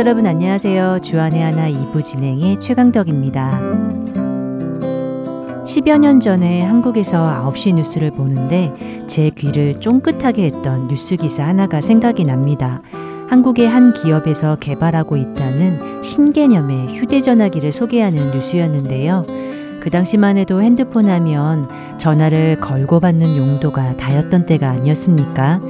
여러분 안녕하세요. 주안의 하나 2부 진행의 최강덕입니다. 10여 년 전에 한국에서 9시 뉴스를 보는데 제 귀를 쫑긋하게 했던 뉴스 기사 하나가 생각이 납니다. 한국의 한 기업에서 개발하고 있다는 신개념의 휴대전화기를 소개하는 뉴스였는데요. 그 당시만 해도 핸드폰 하면 전화를 걸고 받는 용도가 다였던 때가 아니었습니까?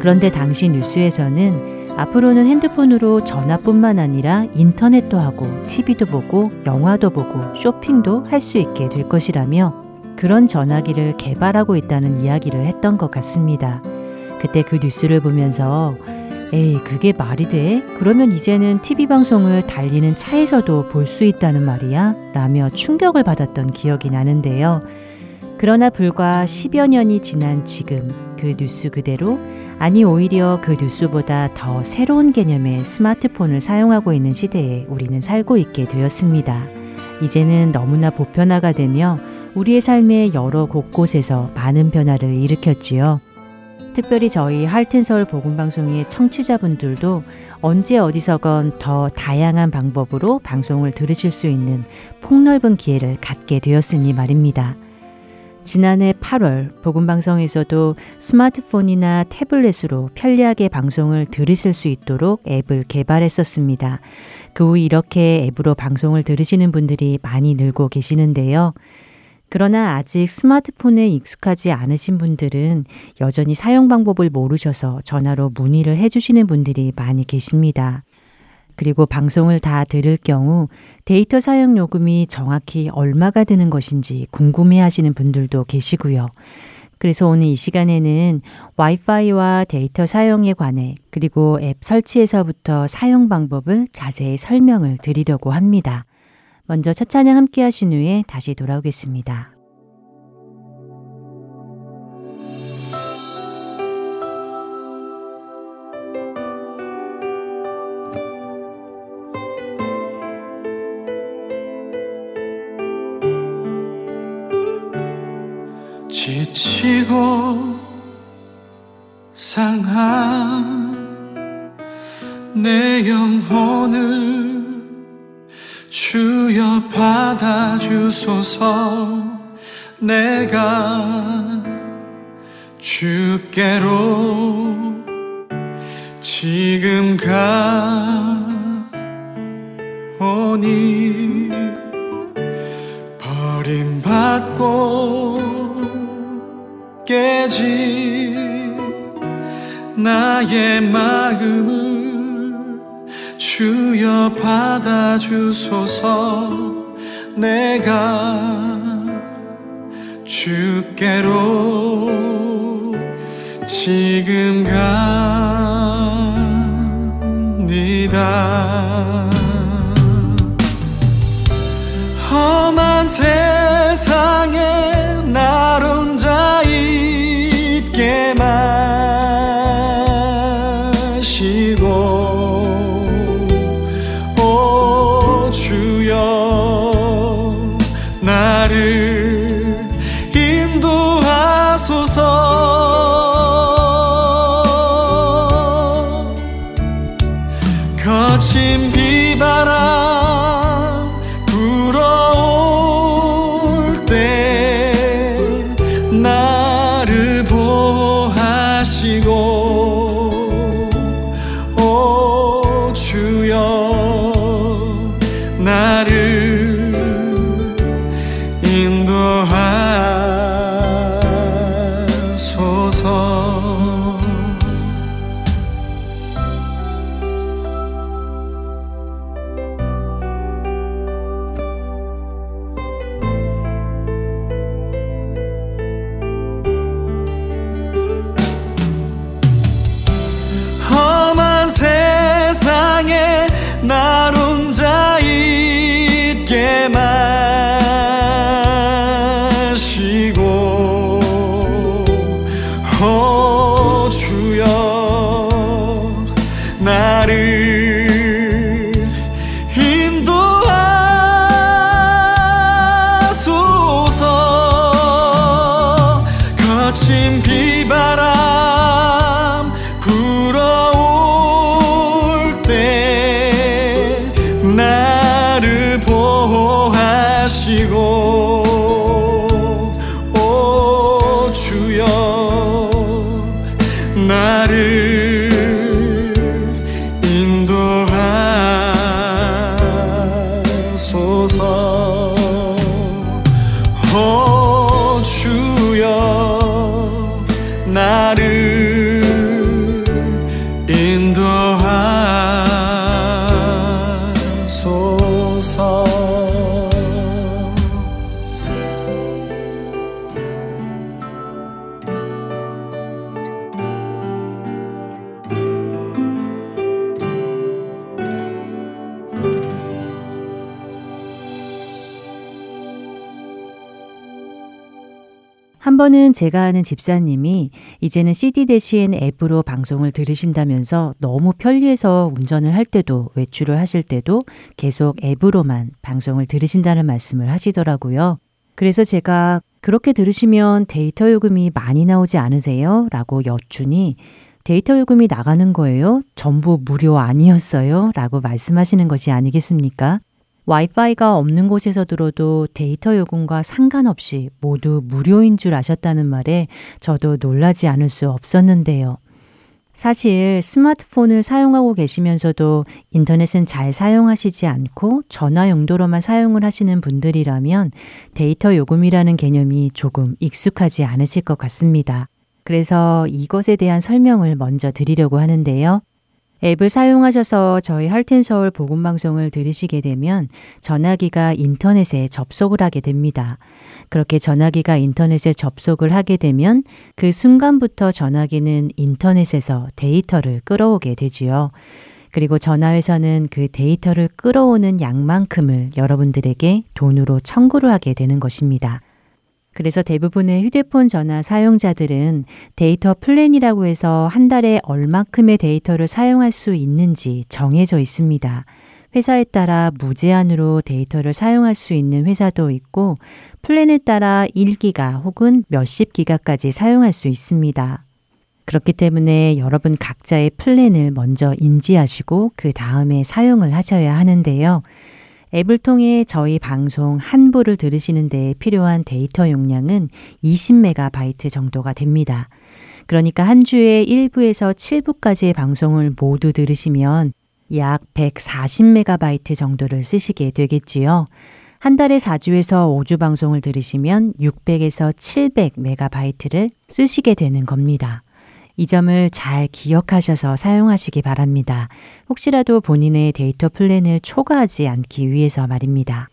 그런데 당시 뉴스에서는 앞으로는 핸드폰으로 전화뿐만 아니라 인터넷도 하고 TV도 보고 영화도 보고 쇼핑도 할 수 있게 될 것이라며 그런 전화기를 개발하고 있다는 이야기를 했던 것 같습니다. 그때 그 뉴스를 보면서 에이, 그게 말이 돼? 그러면 이제는 TV 방송을 달리는 차에서도 볼 수 있다는 말이야? 라며 충격을 받았던 기억이 나는데요. 그러나 불과 10여 년이 지난 지금 그 뉴스 그대로 아니 오히려 그 뉴스보다 더 새로운 개념의 스마트폰을 사용하고 있는 시대에 우리는 살고 있게 되었습니다. 이제는 너무나 보편화가 되며 우리의 삶의 여러 곳곳에서 많은 변화를 일으켰지요. 특별히 저희 할텐서울 복음방송의 청취자분들도 언제 어디서건 더 다양한 방법으로 방송을 들으실 수 있는 폭넓은 기회를 갖게 되었으니 말입니다. 지난해 8월 복음방송에서도 스마트폰이나 태블릿으로 편리하게 방송을 들으실 수 있도록 앱을 개발했었습니다. 그 후 이렇게 앱으로 방송을 들으시는 분들이 많이 늘고 계시는데요. 그러나 아직 스마트폰에 익숙하지 않으신 분들은 여전히 사용 방법을 모르셔서 전화로 문의를 해주시는 분들이 많이 계십니다. 그리고 방송을 다 들을 경우 데이터 사용 요금이 정확히 얼마가 드는 것인지 궁금해 하시는 분들도 계시고요. 그래서 오늘 이 시간에는 와이파이와 데이터 사용에 관해 그리고 앱 설치에서부터 사용 방법을 자세히 설명을 드리려고 합니다. 먼저 첫 찬양 함께 하신 후에 다시 돌아오겠습니다. 한 내 영혼을 주여 받아주소서. 내가 주께로 지금 가오니 버림받고 깨진 나의 마음을 주여 받아주소서. 내가 주께로 지금 갑니다. 험한 세 제가 아는 집사님이 이제는 CD 대신 앱으로 방송을 들으신다면서 너무 편리해서 운전을 할 때도 외출을 하실 때도 계속 앱으로만 방송을 들으신다는 말씀을 하시더라고요. 그래서 제가 그렇게 들으시면 데이터 요금이 많이 나오지 않으세요? 라고 여쭈니 데이터 요금이 나가는 거예요? 전부 무료 아니었어요? 라고 말씀하시는 것이 아니겠습니까? 와이파이가 없는 곳에서 들어도 데이터 요금과 상관없이 모두 무료인 줄 아셨다는 말에 저도 놀라지 않을 수 없었는데요. 사실 스마트폰을 사용하고 계시면서도 인터넷은 잘 사용하시지 않고 전화 용도로만 사용을 하시는 분들이라면 데이터 요금이라는 개념이 조금 익숙하지 않으실 것 같습니다. 그래서 이것에 대한 설명을 먼저 드리려고 하는데요. 앱을 사용하셔서 저희 할텐서울 복음방송을 들으시게 되면 전화기가 인터넷에 접속을 하게 됩니다. 그렇게 전화기가 인터넷에 접속을 하게 되면 그 순간부터 전화기는 인터넷에서 데이터를 끌어오게 되지요. 그리고 전화회사는 그 데이터를 끌어오는 양만큼을 여러분들에게 돈으로 청구를 하게 되는 것입니다. 그래서 대부분의 휴대폰 전화 사용자들은 데이터 플랜이라고 해서 한 달에 얼마큼의 데이터를 사용할 수 있는지 정해져 있습니다. 회사에 따라 무제한으로 데이터를 사용할 수 있는 회사도 있고 플랜에 따라 1기가 혹은 몇십 기가까지 사용할 수 있습니다. 그렇기 때문에 여러분 각자의 플랜을 먼저 인지하시고 그 다음에 사용을 하셔야 하는데요. 앱을 통해 저희 방송 한 부를 들으시는 데 필요한 데이터 용량은 20메가바이트 정도가 됩니다. 그러니까 한 주에 1부에서 7부까지의 방송을 모두 들으시면 약 140메가바이트 정도를 쓰시게 되겠지요. 한 달에 4주에서 5주 방송을 들으시면 600에서 700메가바이트를 쓰시게 되는 겁니다. 이 점을 잘 기억하셔서 사용하시기 바랍니다. 혹시라도 본인의 데이터 플랜을 초과하지 않기 위해서 말입니다.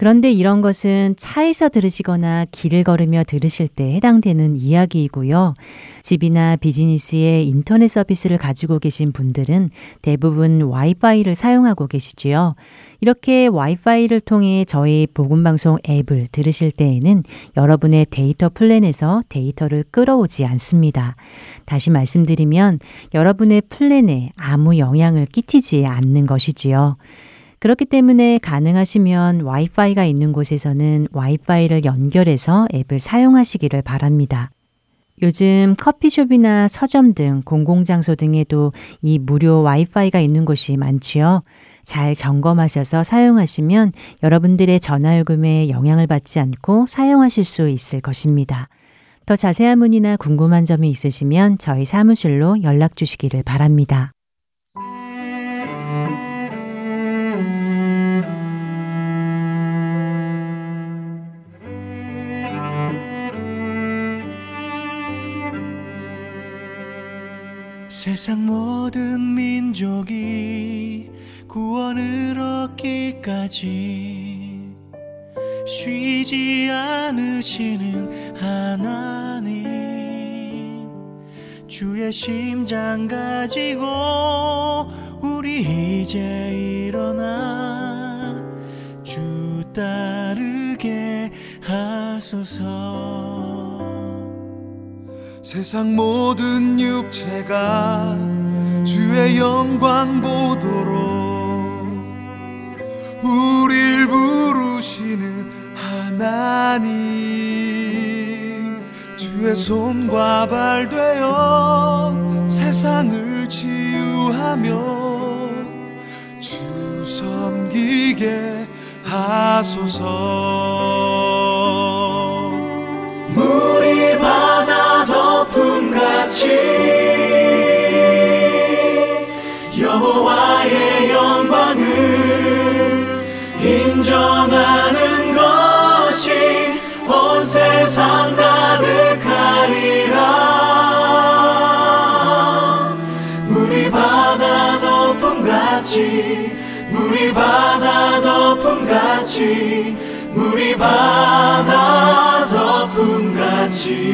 그런데 이런 것은 차에서 들으시거나 길을 걸으며 들으실 때 해당되는 이야기이고요. 집이나 비즈니스의 인터넷 서비스를 가지고 계신 분들은 대부분 와이파이를 사용하고 계시지요. 이렇게 와이파이를 통해 저희 복음방송 앱을 들으실 때에는 여러분의 데이터 플랜에서 데이터를 끌어오지 않습니다. 다시 말씀드리면 여러분의 플랜에 아무 영향을 끼치지 않는 것이지요. 그렇기 때문에 가능하시면 와이파이가 있는 곳에서는 와이파이를 연결해서 앱을 사용하시기를 바랍니다. 요즘 커피숍이나 서점 등 공공장소 등에도 이 무료 와이파이가 있는 곳이 많지요. 잘 점검하셔서 사용하시면 여러분들의 전화요금에 영향을 받지 않고 사용하실 수 있을 것입니다. 더 자세한 문의나 궁금한 점이 있으시면 저희 사무실로 연락 주시기를 바랍니다. 세상 모든 민족이 구원을 얻기까지 쉬지 않으시는 하나님. 주의 심장 가지고 우리 이제 일어나 주 따르게 하소서 세상 모든 육체가 주의 영광 보도록 우릴 부르시는 하나님. 주의 손과 발 되어 세상을 치유하며 주 섬기게 하소서. 바다 덮음 같이 여호와의 영광을 인정하는 것이 온 세상 가득하리라. 물이 바다 덮음같이 물이 바다 덮음같이 물이 바다 덮음같이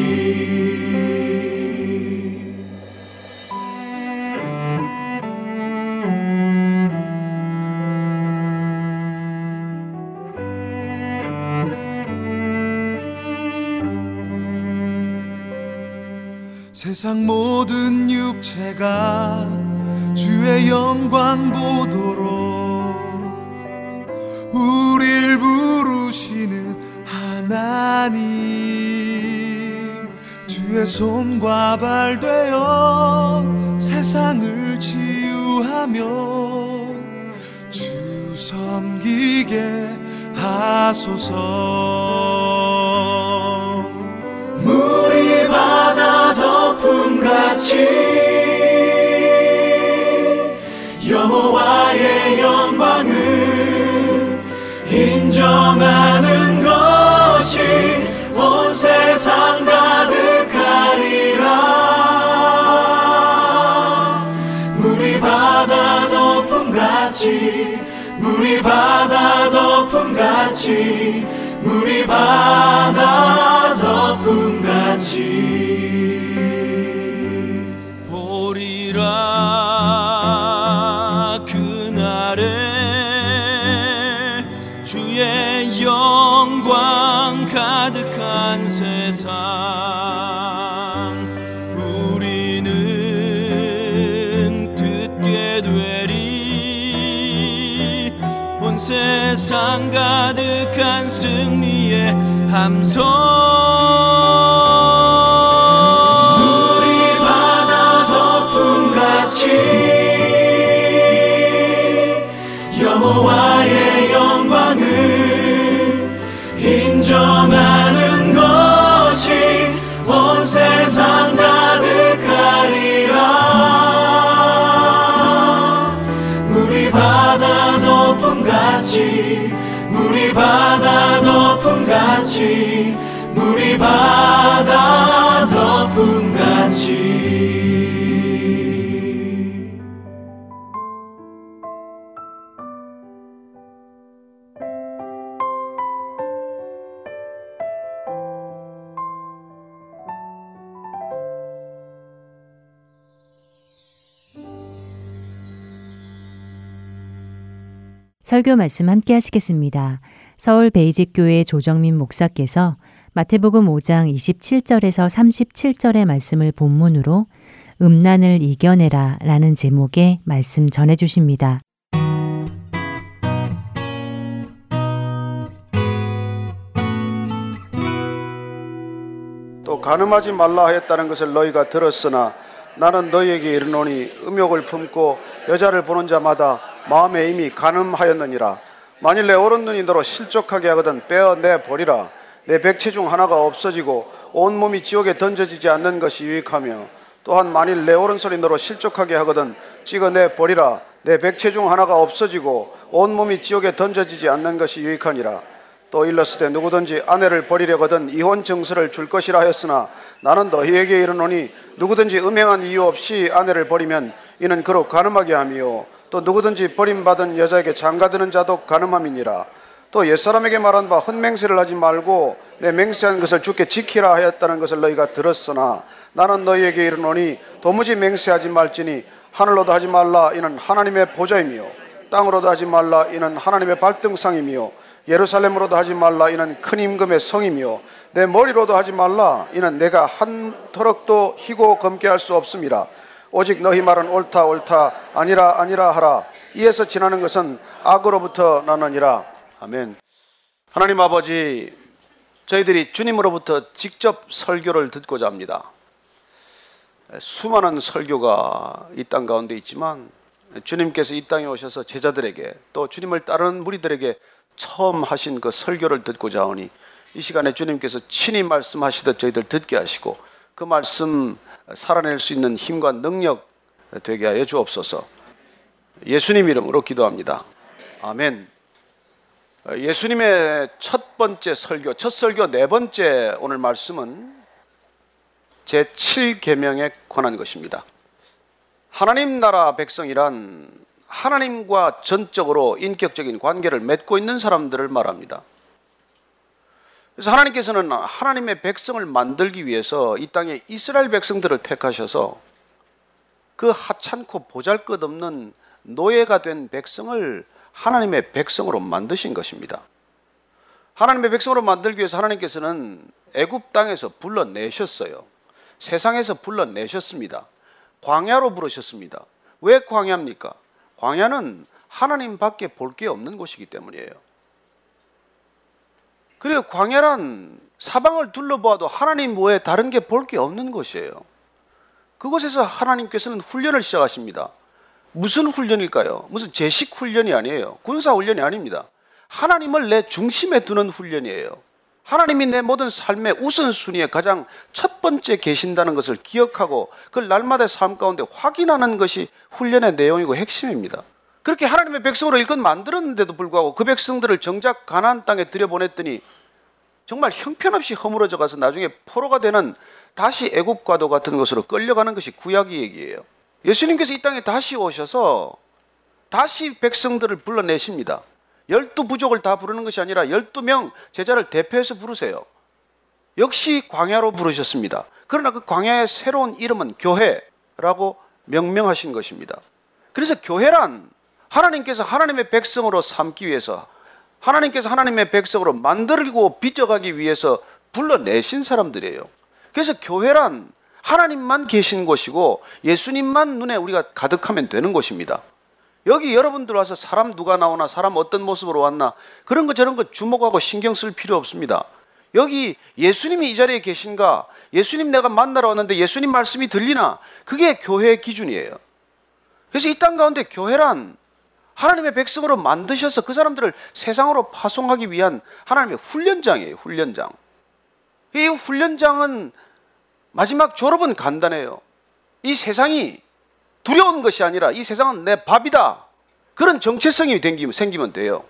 세상 모든 육체가 주의 영광 보도록 우릴 부르시는 하나님. 주의 손과 발 되어 세상을 치유하며 주 섬기게 하소서. 물이 바다 같이 여호와의 영광을 인정하는 것이 온 세상 가득하리라. 물이 바다 덮음같이 물이 바다 덮음같이 물이 바다 세상 가득한 승리의 함성. 우리 바다 덮음같이 여호와의 영광을 인정하 설교 말씀 함께 하시겠습니다. 서울 베이직교회 조정민 목사께서 마태복음 5장 27절에서 37절의 말씀을 본문으로 음란을 이겨내라 라는 제목의 말씀 전해 주십니다. 또 가늠하지 말라 하였다는 것을 너희가 들었으나 나는 너희에게 이르노니 음욕을 품고 여자를 보는 자마다 마음에 이미 가늠하였느니라. 만일 내 오른 눈이 너로 실족하게 하거든 빼어내 버리라. 내 백체 중 하나가 없어지고 온 몸이 지옥에 던져지지 않는 것이 유익하며 또한 만일 내 오른손이 너로 실족하게 하거든 찍어내 버리라. 내 백체 중 하나가 없어지고 온 몸이 지옥에 던져지지 않는 것이 유익하니라 또 일렀을 때 누구든지 아내를 버리려거든 이혼 증서를 줄 것이라 하였으나 나는 너희에게 이르노니 누구든지 음행한 이유 없이 아내를 버리면 이는 그로 가늠하게 함이요. 또 누구든지 버림받은 여자에게 장가드는 자도 가늠함이니라. 또 옛사람에게 말한 바 헛맹세를 하지 말고 내 맹세한 것을 주께 지키라 하였다는 것을 너희가 들었으나 나는 너희에게 이르노니 도무지 맹세하지 말지니 하늘로도 하지 말라. 이는 하나님의 보좌이며 땅으로도 하지 말라. 이는 하나님의 발등상이며 예루살렘으로도 하지 말라 이는 큰 임금의 성이며 내 머리로도 하지 말라 이는 내가 한 터럭도 희고 검게 할 수 없음이라 오직 너희 말은 옳다 옳다 아니라 아니라 하라. 이에서 지나는 것은 악으로부터 나느니라. 아멘. 하나님 아버지 저희들이 주님으로부터 직접 설교를 듣고자 합니다. 수많은 설교가 이 땅 가운데 있지만 주님께서 이 땅에 오셔서 제자들에게 또 주님을 따르는 무리들에게 처음 하신 그 설교를 듣고자 하오니 이 시간에 주님께서 친히 말씀하시듯 저희들 듣게 하시고 그 말씀 살아낼 수 있는 힘과 능력 되게 하여 주옵소서. 예수님 이름으로 기도합니다. 아멘. 예수님의 첫 번째 설교, 첫 설교 네 번째 오늘 말씀은 제 7계명에 관한 것입니다. 하나님 나라 백성이란 하나님과 전적으로 인격적인 관계를 맺고 있는 사람들을 말합니다. 그래서 하나님께서는 하나님의 백성을 만들기 위해서 이 땅에 이스라엘 백성들을 택하셔서 그 하찮고 보잘 것 없는 노예가 된 백성을 하나님의 백성으로 만드신 것입니다. 하나님의 백성으로 만들기 위해서 하나님께서는 애굽 땅에서 불러내셨어요. 세상에서 불러내셨습니다. 광야로 부르셨습니다. 왜 광야입니까? 광야는 하나님밖에 볼 게 없는 곳이기 때문이에요. 그리고 광야란 사방을 둘러보아도 하나님 외에 다른 게 볼 게 없는 곳이에요. 그곳에서 하나님께서는 훈련을 시작하십니다. 무슨 훈련일까요? 무슨 제식 훈련이 아니에요. 군사 훈련이 아닙니다. 하나님을 내 중심에 두는 훈련이에요. 하나님이 내 모든 삶의 우선순위에 가장 첫 번째 계신다는 것을 기억하고 그 날마다 삶 가운데 확인하는 것이 훈련의 내용이고 핵심입니다. 그렇게 하나님의 백성으로 일껏 만들었는데도 불구하고 그 백성들을 정작 가나안 땅에 들여보냈더니 정말 형편없이 허물어져 가서 나중에 포로가 되는 다시 애굽과도 같은 것으로 끌려가는 것이 구약의 얘기예요. 예수님께서 이 땅에 다시 오셔서 다시 백성들을 불러내십니다. 열두 부족을 다 부르는 것이 아니라 열두 명 제자를 대표해서 부르세요. 역시 광야로 부르셨습니다. 그러나 그 광야의 새로운 이름은 교회라고 명명하신 것입니다. 그래서 교회란 하나님께서 하나님의 백성으로 삼기 위해서 하나님께서 하나님의 백성으로 만들고 빚어가기 위해서 불러내신 사람들이에요. 그래서 교회란 하나님만 계신 곳이고 예수님만 눈에 우리가 가득하면 되는 곳입니다. 여기 여러분들 와서 사람 누가 나오나 사람 어떤 모습으로 왔나 그런 거 저런 거 주목하고 신경 쓸 필요 없습니다. 여기 예수님이 이 자리에 계신가 예수님 내가 만나러 왔는데 예수님 말씀이 들리나 그게 교회의 기준이에요. 그래서 이 땅 가운데 교회란 하나님의 백성으로 만드셔서 그 사람들을 세상으로 파송하기 위한 하나님의 훈련장이에요. 훈련장. 이 훈련장은 마지막 졸업은 간단해요. 이 세상이 두려운 것이 아니라 이 세상은 내 밥이다. 그런 정체성이 생기면 돼요.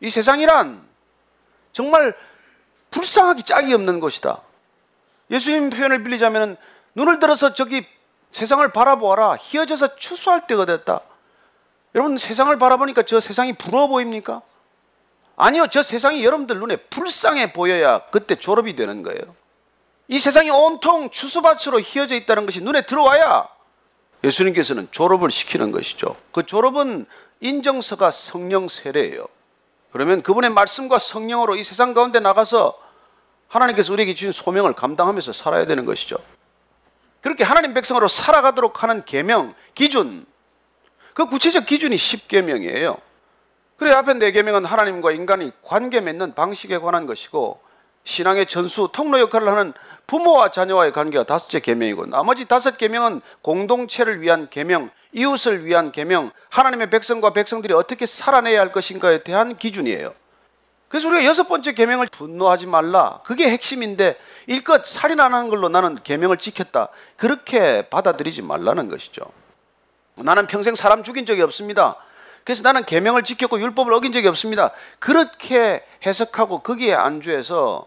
이 세상이란 정말 불쌍하기 짝이 없는 것이다. 예수님 표현을 빌리자면 눈을 들어서 저기 세상을 바라보아라. 휘어져서 추수할 때가 됐다. 여러분 세상을 바라보니까 저 세상이 부러워 보입니까? 아니요. 저 세상이 여러분들 눈에 불쌍해 보여야 그때 졸업이 되는 거예요. 이 세상이 온통 추수밭으로 휘어져 있다는 것이 눈에 들어와야 예수님께서는 졸업을 시키는 것이죠. 그 졸업은 인정서가 성령 세례예요. 그러면 그분의 말씀과 성령으로 이 세상 가운데 나가서 하나님께서 우리에게 주신 소명을 감당하면서 살아야 되는 것이죠. 그렇게 하나님 백성으로 살아가도록 하는 계명, 기준, 그 구체적 기준이 10계명이에요. 그래 앞에 네 계명은 하나님과 인간이 관계 맺는 방식에 관한 것이고 신앙의 전수, 통로 역할을 하는 부모와 자녀와의 관계가 다섯째 계명이고 나머지 다섯 계명은 공동체를 위한 계명, 이웃을 위한 계명, 하나님의 백성과 백성들이 어떻게 살아내야 할 것인가에 대한 기준이에요. 그래서 우리가 여섯 번째 계명을 분노하지 말라. 그게 핵심인데 일껏 살인 안 하는 걸로 나는 계명을 지켰다. 그렇게 받아들이지 말라는 것이죠. 나는 평생 사람 죽인 적이 없습니다. 그래서 나는 계명을 지켰고 율법을 어긴 적이 없습니다. 그렇게 해석하고 거기에 안주해서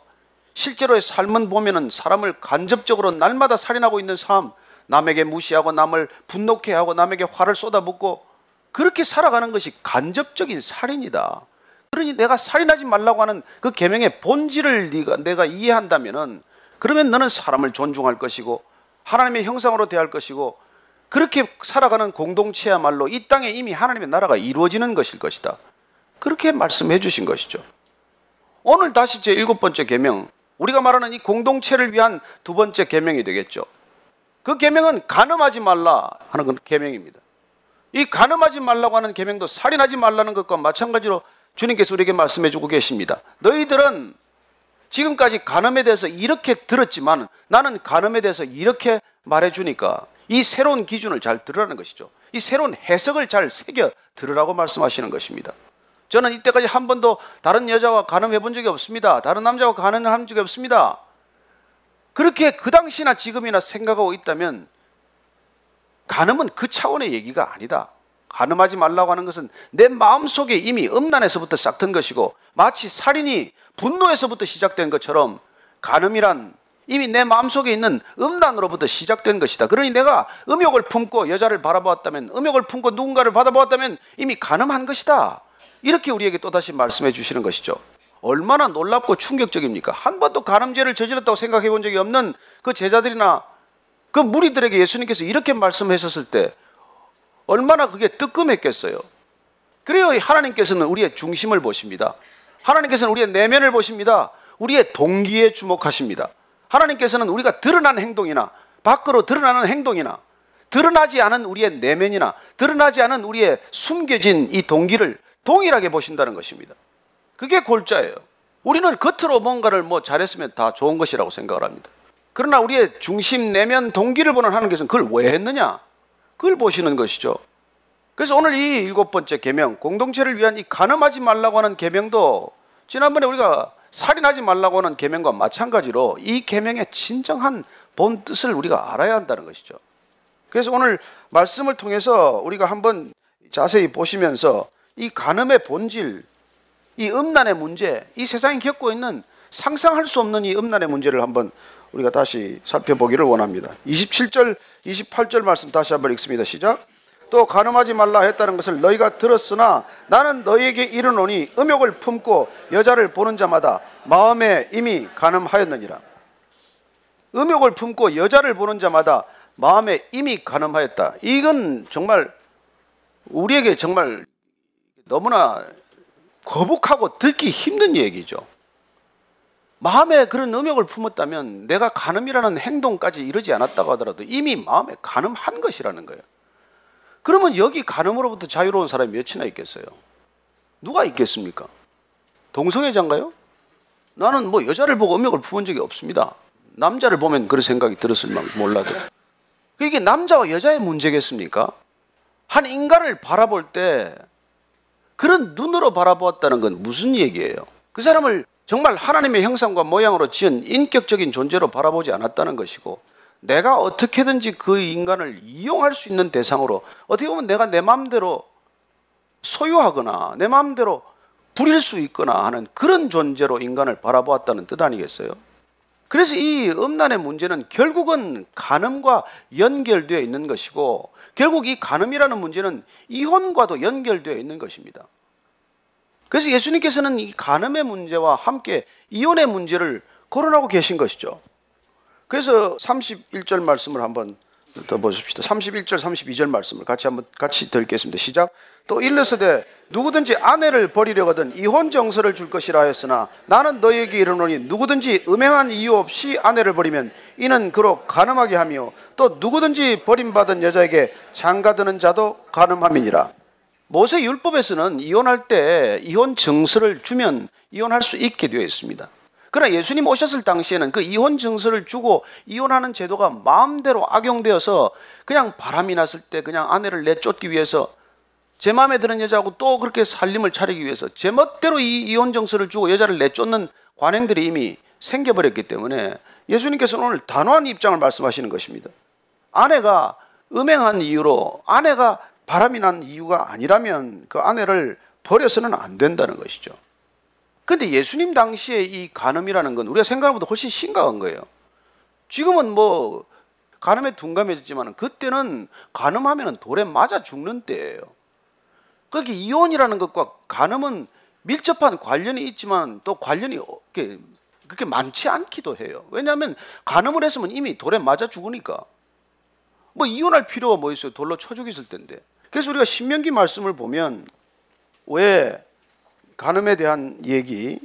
실제로의 삶은 보면은 사람을 간접적으로 날마다 살인하고 있는 삶, 남에게 무시하고 남을 분노케 하고 남에게 화를 쏟아붓고 그렇게 살아가는 것이 간접적인 살인이다. 그러니 내가 살인하지 말라고 하는 그 계명의 본질을 네가 내가 이해한다면은 그러면 너는 사람을 존중할 것이고 하나님의 형상으로 대할 것이고 그렇게 살아가는 공동체야말로 이 땅에 이미 하나님의 나라가 이루어지는 것일 것이다. 그렇게 말씀해 주신 것이죠. 오늘 다시 제 일곱 번째 계명 우리가 말하는 이 공동체를 위한 두 번째 계명이 되겠죠. 그 계명은 간음하지 말라 하는 건 계명입니다. 이 간음하지 말라고 하는 계명도 살인하지 말라는 것과 마찬가지로 주님께서 우리에게 말씀해 주고 계십니다. 너희들은 지금까지 간음에 대해서 이렇게 들었지만 나는 간음에 대해서 이렇게 말해 주니까 이 새로운 기준을 잘 들으라는 것이죠. 이 새로운 해석을 잘 새겨 들으라고 말씀하시는 것입니다. 저는 이때까지 한 번도 다른 여자와 간음해 본 적이 없습니다. 다른 남자와 간음한 적이 없습니다. 그렇게 그 당시나 지금이나 생각하고 있다면 간음은 그 차원의 얘기가 아니다. 간음하지 말라고 하는 것은 내 마음속에 이미 음란에서부터 싹튼 것이고 마치 살인이 분노에서부터 시작된 것처럼 간음이란 이미 내 마음속에 있는 음란으로부터 시작된 것이다. 그러니 내가 음욕을 품고 여자를 바라보았다면 음욕을 품고 누군가를 받아보았다면 이미 간음한 것이다. 이렇게 우리에게 또다시 말씀해 주시는 것이죠. 얼마나 놀랍고 충격적입니까? 한 번도 간음죄를 저질렀다고 생각해 본 적이 없는 그 제자들이나 그 무리들에게 예수님께서 이렇게 말씀하셨을 때 얼마나 그게 뜨끔했겠어요. 그래요. 하나님께서는 우리의 중심을 보십니다. 하나님께서는 우리의 내면을 보십니다. 우리의 동기에 주목하십니다. 하나님께서는 우리가 드러난 행동이나 밖으로 드러나는 행동이나 드러나지 않은 우리의 내면이나 드러나지 않은 우리의 숨겨진 이 동기를 동일하게 보신다는 것입니다. 그게 골자예요. 우리는 겉으로 뭔가를 뭐 잘했으면 다 좋은 것이라고 생각을 합니다. 그러나 우리의 중심 내면 동기를 보는 하나님께서는 그걸 왜 했느냐? 그걸 보시는 것이죠. 그래서 오늘 이 일곱 번째 계명 공동체를 위한 이 가늠하지 말라고 하는 계명도 지난번에 우리가 살인하지 말라고 하는 계명과 마찬가지로 이 계명의 진정한 본 뜻을 우리가 알아야 한다는 것이죠. 그래서 오늘 말씀을 통해서 우리가 한번 자세히 보시면서 이 간음의 본질, 이 음란의 문제, 이 세상이 겪고 있는 상상할 수 없는 이 음란의 문제를 한번 우리가 다시 살펴보기를 원합니다. 27절, 28절 말씀 다시 한번 읽습니다. 시작. 또 간음하지 말라 했다는 것을 너희가 들었으나 나는 너희에게 이르노니 음욕을 품고 여자를 보는 자마다 마음에 이미 간음하였느니라. 음욕을 품고 여자를 보는 자마다 마음에 이미 간음하였다. 이건 정말 우리에게 정말 너무나 거북하고 듣기 힘든 얘기죠. 마음에 그런 음욕을 품었다면 내가 간음이라는 행동까지 이르지 않았다고 하더라도 이미 마음에 간음한 것이라는 거예요. 그러면 여기 간음으로부터 자유로운 사람이 몇이나 있겠어요? 누가 있겠습니까? 동성애자인가요? 나는 뭐 여자를 보고 음욕을 품은 적이 없습니다. 남자를 보면 그런 생각이 들었을 몰라도. 이게 남자와 여자의 문제겠습니까? 한 인간을 바라볼 때 그런 눈으로 바라보았다는 건 무슨 얘기예요? 그 사람을 정말 하나님의 형상과 모양으로 지은 인격적인 존재로 바라보지 않았다는 것이고 내가 어떻게든지 그 인간을 이용할 수 있는 대상으로 어떻게 보면 내가 내 마음대로 소유하거나 내 마음대로 부릴 수 있거나 하는 그런 존재로 인간을 바라보았다는 뜻 아니겠어요? 그래서 이 음란의 문제는 결국은 간음과 연결되어 있는 것이고 결국 이 간음이라는 문제는 이혼과도 연결되어 있는 것입니다. 그래서 예수님께서는 이 간음의 문제와 함께 이혼의 문제를 거론하고 계신 것이죠. 그래서 31절 말씀을 한번 더 보십시다. 31절, 32절 말씀을 같이 한번 같이 읽겠습니다. 시작. 또 일러서되 누구든지 아내를 버리려거든 이혼 정서를 줄 것이라 했으나 나는 너에게 이르노니 누구든지 음행한 이유 없이 아내를 버리면 이는 그로 가늠하게 하며 또 누구든지 버림받은 여자에게 장가드는 자도 가늠함이니라. 모세 율법에서는 이혼할 때 이혼 증서를 주면 이혼할 수 있게 되어 있습니다. 그러나 예수님 오셨을 당시에는 그 이혼 증서를 주고 이혼하는 제도가 마음대로 악용되어서 그냥 바람이 났을 때 그냥 아내를 내쫓기 위해서 제 마음에 드는 여자하고 또 그렇게 살림을 차리기 위해서 제 멋대로 이 이혼 증서를 주고 여자를 내쫓는 관행들이 이미 생겨버렸기 때문에 예수님께서는 오늘 단호한 입장을 말씀하시는 것입니다. 아내가 음행한 이유로 아내가 바람이 난 이유가 아니라면 그 아내를 버려서는 안 된다는 것이죠. 근데 예수님 당시에 이 간음이라는 건 우리가 생각하는 것보다 훨씬 심각한 거예요. 지금은 뭐 간음에 둔감해졌지만 그때는 간음하면 돌에 맞아 죽는 때예요. 그렇게 이혼이라는 것과 간음은 밀접한 관련이 있지만 또 관련이 그렇게, 그렇게 많지 않기도 해요. 왜냐하면 간음을 했으면 이미 돌에 맞아 죽으니까. 뭐 이혼할 필요가 뭐 있어요? 돌로 쳐 죽였을 텐데. 그래서 우리가 신명기 말씀을 보면 왜 간음에 대한 얘기에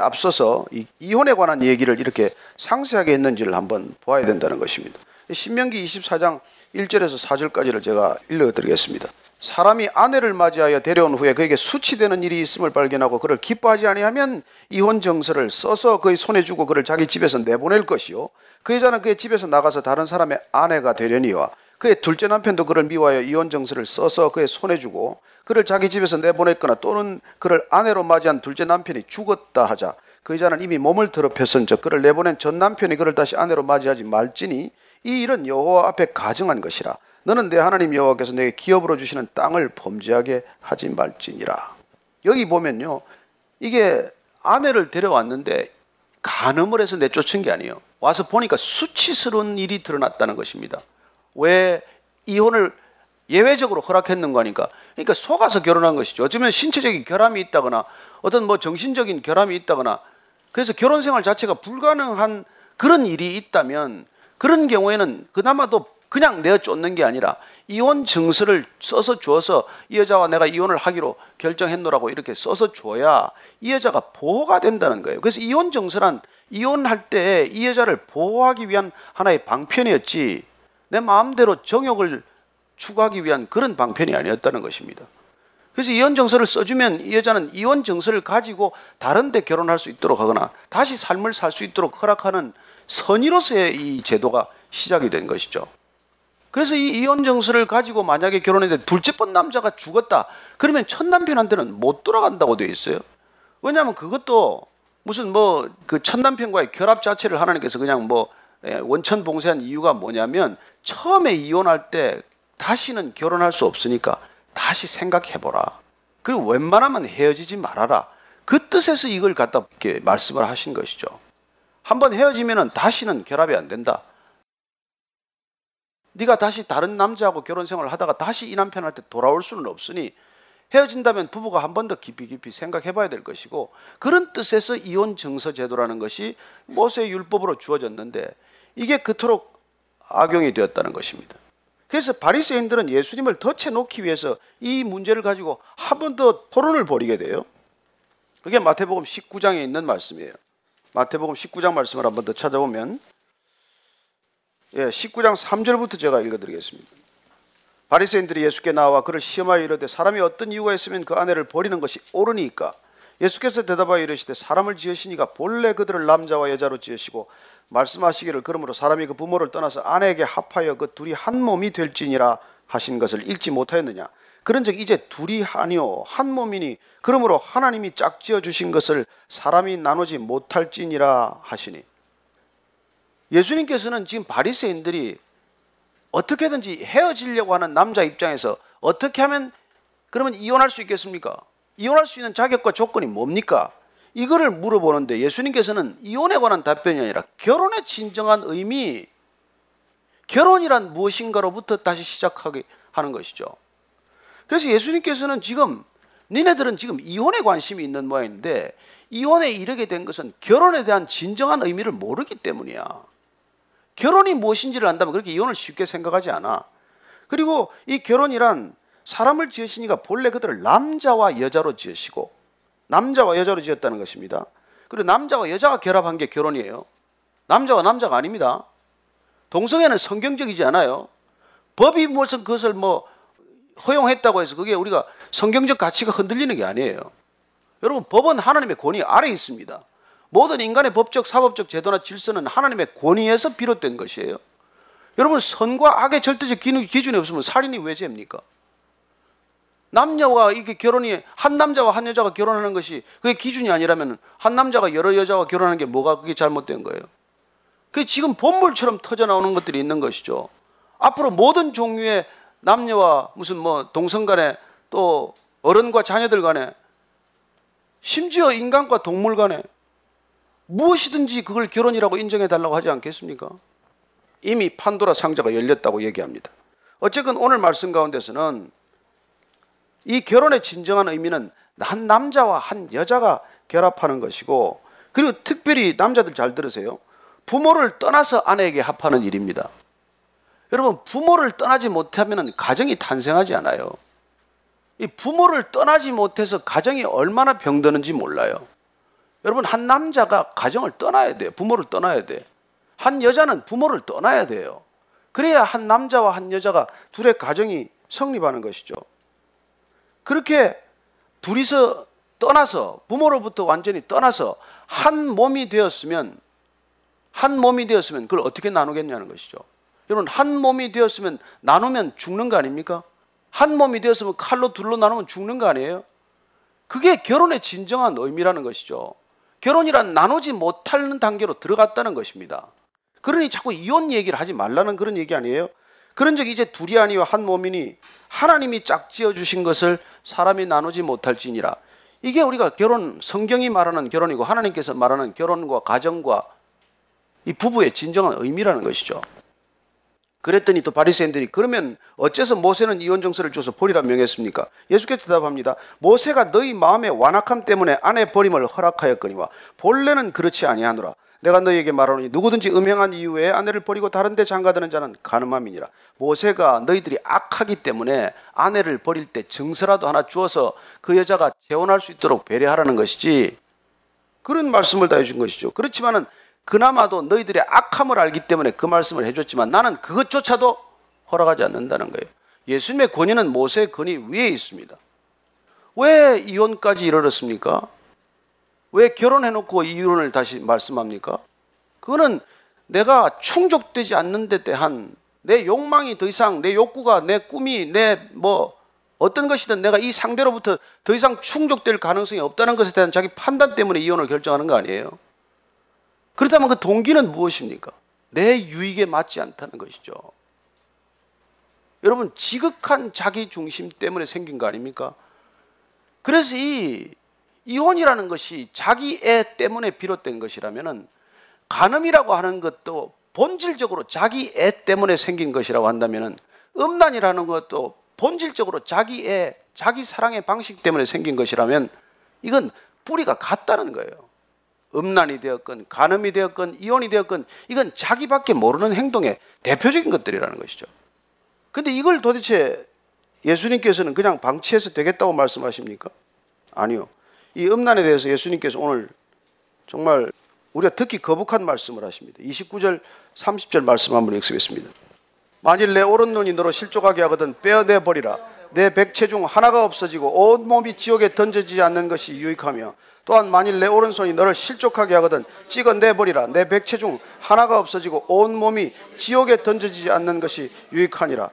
앞서서 이혼에 관한 얘기를 이렇게 상세하게 했는지를 한번 보아야 된다는 것입니다. 신명기 24장 1절에서 4절까지를 제가 읽어드리겠습니다. 사람이 아내를 맞이하여 데려온 후에 그에게 수치되는 일이 있음을 발견하고 그를 기뻐하지 아니하면 이혼 정서를 써서 그의 손에 주고 그를 자기 집에서 내보낼 것이요 그 여자는 그의 집에서 나가서 다른 사람의 아내가 되려니와 그의 둘째 남편도 그를 미워하여 이혼 정서를 써서 그의 손에 주고 그를 자기 집에서 내보냈거나 또는 그를 아내로 맞이한 둘째 남편이 죽었다 하자 그 여자는 이미 몸을 더럽혔은 즉 그를 내보낸 전 남편이 그를 다시 아내로 맞이하지 말지니 이 일은 여호와 앞에 가증한 것이라. 너는 내 하나님 여호와께서 내게 기업으로 주시는 땅을 범죄하게 하지 말지니라. 여기 보면요. 이게 아내를 데려왔는데 간음을 해서 내쫓은 게 아니에요. 와서 보니까 수치스러운 일이 드러났다는 것입니다 왜 이혼을 예외적으로 허락했는 거니까. 그러니까 속아서 결혼한 것이죠. 어쩌면 신체적인 결함이 있다거나 어떤 뭐 정신적인 결함이 있다거나 그래서 결혼 생활 자체가 불가능한 그런 일이 있다면 그런 경우에는 그나마도 그냥 내어 쫓는 게 아니라 이혼 증서를 써서 줘서 이 여자와 내가 이혼을 하기로 결정했노라고 이렇게 써서 줘야 이 여자가 보호가 된다는 거예요. 그래서 이혼 증서란 이혼할 때 이 여자를 보호하기 위한 하나의 방편이었지 내 마음대로 정욕을 추구하기 위한 그런 방편이 아니었다는 것입니다. 그래서 이혼 정서를 써주면 이 여자는 이혼 정서를 가지고 다른 데 결혼할 수 있도록 하거나 다시 삶을 살 수 있도록 허락하는 선의로서의 이 제도가 시작이 된 것이죠. 그래서 이 이혼 정서를 가지고 만약에 결혼했는데 둘째 번 남자가 죽었다. 그러면 첫 남편한테는 못 돌아간다고 되어 있어요. 왜냐하면 그것도 무슨 뭐 그 첫 남편과의 결합 자체를 하나님께서 그냥 뭐 예, 원천 봉쇄한 이유가 뭐냐면 처음에 이혼할 때 다시는 결혼할 수 없으니까 다시 생각해보라. 그리고 웬만하면 헤어지지 말아라. 그 뜻에서 이걸 갖다 이렇게 말씀을 하신 것이죠. 한번 헤어지면 다시는 결합이 안 된다. 네가 다시 다른 남자하고 결혼 생활을 하다가 다시 이 남편한테 돌아올 수는 없으니 헤어진다면 부부가 한 번 더 깊이 깊이 생각해 봐야 될 것이고 그런 뜻에서 이혼 증서 제도라는 것이 모세 율법으로 주어졌는데 이게 그토록 악용이 되었다는 것입니다. 그래서 바리새인들은 예수님을 덫에 놓기 위해서 이 문제를 가지고 한 번 더 토론을 벌이게 돼요. 그게 마태복음 19장에 있는 말씀이에요. 마태복음 19장 말씀을 한 번 더 찾아보면 예, 19장 3절부터 제가 읽어 드리겠습니다. 바리새인들이 예수께 나와 그를 시험하여 이르되 사람이 어떤 이유가 있으면 그 아내를 버리는 것이 옳으니까 예수께서 대답하여 이르시되 사람을 지으시니가 본래 그들을 남자와 여자로 지으시고 말씀하시기를 그러므로 사람이 그 부모를 떠나서 아내에게 합하여 그 둘이 한 몸이 될지니라 하신 것을 읽지 못하였느냐 그런즉 이제 둘이 아니요 한 몸이니 그러므로 하나님이 짝지어 주신 것을 사람이 나누지 못할지니라 하시니 예수님께서는 지금 바리새인들이 어떻게든지 헤어지려고 하는 남자 입장에서 어떻게 하면 그러면 이혼할 수 있겠습니까? 이혼할 수 있는 자격과 조건이 뭡니까? 이거를 물어보는데 예수님께서는 이혼에 관한 답변이 아니라 결혼의 진정한 의미, 결혼이란 무엇인가로부터 다시 시작하게 하는 것이죠. 그래서 예수님께서는 지금 니네들은 지금 이혼에 관심이 있는 모양인데 이혼에 이르게 된 것은 결혼에 대한 진정한 의미를 모르기 때문이야. 결혼이 무엇인지를 안다면 그렇게 이혼을 쉽게 생각하지 않아. 그리고 이 결혼이란 사람을 지으시니까 본래 그들을 남자와 여자로 지으시고 남자와 여자로 지었다는 것입니다. 그리고 남자와 여자가 결합한 게 결혼이에요. 남자와 남자가 아닙니다. 동성애는 성경적이지 않아요. 법이 무슨 그것을 뭐 허용했다고 해서 그게 우리가 성경적 가치가 흔들리는 게 아니에요. 여러분 법은 하나님의 권위 아래 있습니다. 모든 인간의 법적, 사법적 제도나 질서는 하나님의 권위에서 비롯된 것이에요. 여러분, 선과 악의 절대적 기준이 없으면 살인이 왜 죄입니까? 남녀가 이게 결혼이 한 남자와 한 여자가 결혼하는 것이 그게 기준이 아니라면 한 남자가 여러 여자와 결혼하는 게 뭐가 그게 잘못된 거예요? 그게 지금 본물처럼 터져 나오는 것들이 있는 것이죠. 앞으로 모든 종류의 남녀와 무슨 뭐 동성 간에 또 어른과 자녀들 간에 심지어 인간과 동물 간에 무엇이든지 그걸 결혼이라고 인정해 달라고 하지 않겠습니까? 이미 판도라 상자가 열렸다고 얘기합니다. 어쨌든 오늘 말씀 가운데서는 이 결혼의 진정한 의미는 한 남자와 한 여자가 결합하는 것이고 그리고 특별히 남자들 잘 들으세요. 부모를 떠나서 아내에게 합하는 일입니다. 여러분 부모를 떠나지 못하면 가정이 탄생하지 않아요. 이 부모를 떠나지 못해서 가정이 얼마나 병드는지 몰라요. 여러분 한 남자가 가정을 떠나야 돼요. 부모를 떠나야 돼. 한 여자는 부모를 떠나야 돼요. 그래야 한 남자와 한 여자가 둘의 가정이 성립하는 것이죠. 그렇게 둘이서 떠나서 부모로부터 완전히 떠나서 한 몸이 되었으면 한 몸이 되었으면 그걸 어떻게 나누겠냐는 것이죠. 여러분 한 몸이 되었으면 나누면 죽는 거 아닙니까? 한 몸이 되었으면 칼로 둘로 나누면 죽는 거 아니에요? 그게 결혼의 진정한 의미라는 것이죠. 결혼이란 나누지 못하는 단계로 들어갔다는 것입니다. 그러니 자꾸 이혼 얘기를 하지 말라는 그런 얘기 아니에요? 그런 적 이제 둘이 아니요 한 몸이니 하나님이 짝지어 주신 것을 사람이 나누지 못할지니라. 이게 우리가 결혼 성경이 말하는 결혼이고 하나님께서 말하는 결혼과 가정과 이 부부의 진정한 의미라는 것이죠. 그랬더니 또 바리새인들이 그러면 어째서 모세는 이혼 정서를 줘서 버리라 명했습니까? 예수께서 대답합니다. 모세가 너희 마음의 완악함 때문에 아내 버림을 허락하였거니와 본래는 그렇지 아니하노라. 내가 너희에게 말하노니 누구든지 음행한 이후에 아내를 버리고 다른 데 장가드는 자는 가늠함이니라. 모세가 너희들이 악하기 때문에 아내를 버릴 때 증서라도 하나 주어서 그 여자가 재혼할 수 있도록 배려하라는 것이지 그런 말씀을 다 해준 것이죠. 그렇지만은 그나마도 너희들의 악함을 알기 때문에 그 말씀을 해줬지만 나는 그것조차도 허락하지 않는다는 거예요. 예수님의 권위는 모세의 권위 위에 있습니다. 왜 이혼까지 이르렀습니까? 왜 결혼해놓고 이혼을 다시 말씀합니까? 그거는 내가 충족되지 않는 데 대한 내 욕망이 더 이상 내 욕구가 내 꿈이 내 뭐 어떤 것이든 내가 이 상대로부터 더 이상 충족될 가능성이 없다는 것에 대한 자기 판단 때문에 이혼을 결정하는 거 아니에요? 그렇다면 그 동기는 무엇입니까? 내 유익에 맞지 않다는 것이죠. 여러분, 지극한 자기 중심 때문에 생긴 거 아닙니까? 그래서 이 이혼이라는 것이 자기 애 때문에 비롯된 것이라면은 간음이라고 하는 것도 본질적으로 자기 애 때문에 생긴 것이라고 한다면은 음란이라는 것도 본질적으로 자기 애, 자기 사랑의 방식 때문에 생긴 것이라면 이건 뿌리가 같다는 거예요. 음란이 되었건 간음이 되었건 이혼이 되었건 이건 자기밖에 모르는 행동의 대표적인 것들이라는 것이죠. 근데 이걸 도대체 예수님께서는 그냥 방치해서 되겠다고 말씀하십니까? 아니요. 이 음란에 대해서 예수님께서 오늘 정말 우리가 듣기 거북한 말씀을 하십니다. 29절, 30절 말씀 한번 읽겠습니다. 만일 내 오른 눈이 너로 실족하게 하거든 빼어내 버리라. 내 백체 중 하나가 없어지고 온 몸이 지옥에 던져지지 않는 것이 유익하며 또한 만일 내 오른손이 너를 실족하게 하거든 찍어내 버리라. 내 백체 중 하나가 없어지고 온 몸이 지옥에 던져지지 않는 것이 유익하니라.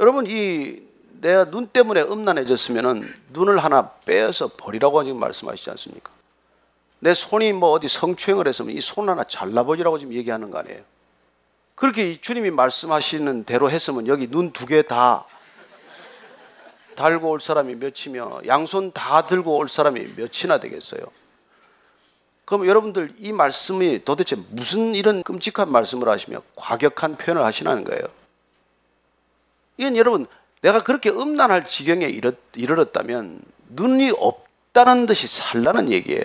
여러분 이 내가 눈 때문에 음란해졌으면은 눈을 하나 빼서 버리라고 지금 말씀하시지 않습니까? 내 손이 뭐 어디 성추행을 했으면 이 손 하나 잘라버리라고 지금 얘기하는 거 아니에요? 그렇게 주님이 말씀하시는 대로 했으면 여기 눈 두 개 다 달고 올 사람이 몇이며 양손 다 들고 올 사람이 몇이나 되겠어요? 그럼 여러분들 이 말씀이 도대체 무슨 이런 끔찍한 말씀을 하시며 과격한 표현을 하시는 거예요? 이건 여러분 내가 그렇게 음란할 지경에 이르렀다면 눈이 없다는 듯이 살라는 얘기예요.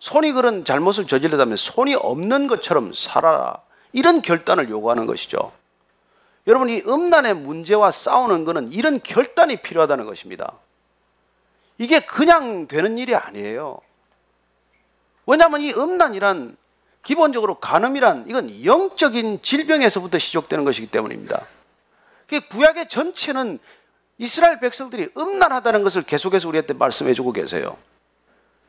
손이 그런 잘못을 저지르다면 손이 없는 것처럼 살아라. 이런 결단을 요구하는 것이죠. 여러분, 이 음란의 문제와 싸우는 것은 이런 결단이 필요하다는 것입니다. 이게 그냥 되는 일이 아니에요. 왜냐하면 이 음란이란 기본적으로 간음이란 이건 영적인 질병에서부터 시작되는 것이기 때문입니다. 그 구약의 전체는 이스라엘 백성들이 음란하다는 것을 계속해서 우리한테 말씀해 주고 계세요.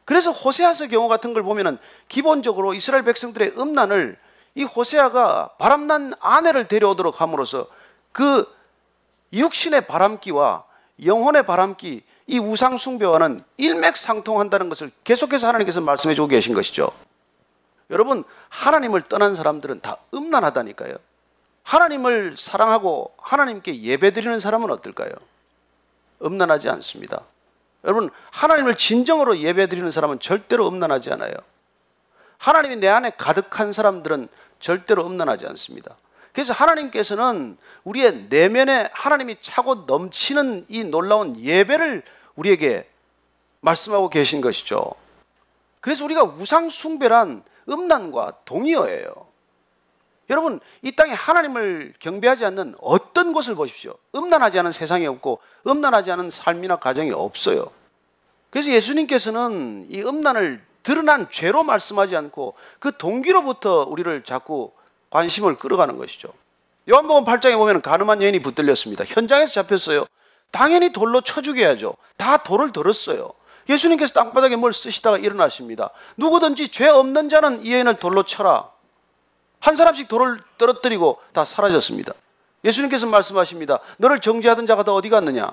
그래서 호세아서 경우 같은 걸 보면은 기본적으로 이스라엘 백성들의 음란을 이 호세아가 바람난 아내를 데려오도록 함으로써 그 육신의 바람기와 영혼의 바람기 이 우상 숭배와는 일맥상통한다는 것을 계속해서 하나님께서 말씀해 주고 계신 것이죠. 여러분 하나님을 떠난 사람들은 다 음란하다니까요. 하나님을 사랑하고 하나님께 예배드리는 사람은 어떨까요? 음란하지 않습니다. 여러분 하나님을 진정으로 예배드리는 사람은 절대로 음란하지 않아요. 하나님이 내 안에 가득한 사람들은 절대로 음란하지 않습니다. 그래서 하나님께서는 우리의 내면에 하나님이 차고 넘치는 이 놀라운 예배를 우리에게 말씀하고 계신 것이죠. 그래서 우리가 우상 숭배란 음란과 동의어예요. 여러분, 이 땅에 하나님을 경배하지 않는 어떤 곳을 보십시오. 음란하지 않은 세상이 없고 음란하지 않은 삶이나 가정이 없어요. 그래서 예수님께서는 이 음란을 드러난 죄로 말씀하지 않고 그 동기로부터 우리를 자꾸 관심을 끌어가는 것이죠. 요한복음 8장에 보면 가늠한 여인이 붙들렸습니다. 현장에서 잡혔어요. 당연히 돌로 쳐 죽여야죠. 다 돌을 들었어요. 예수님께서 땅바닥에 뭘 쓰시다가 일어나십니다. 누구든지 죄 없는 자는 이 여인을 돌로 쳐라. 한 사람씩 돌을 떨어뜨리고 다 사라졌습니다. 예수님께서 말씀하십니다. 너를 정죄하던 자가 다 어디 갔느냐?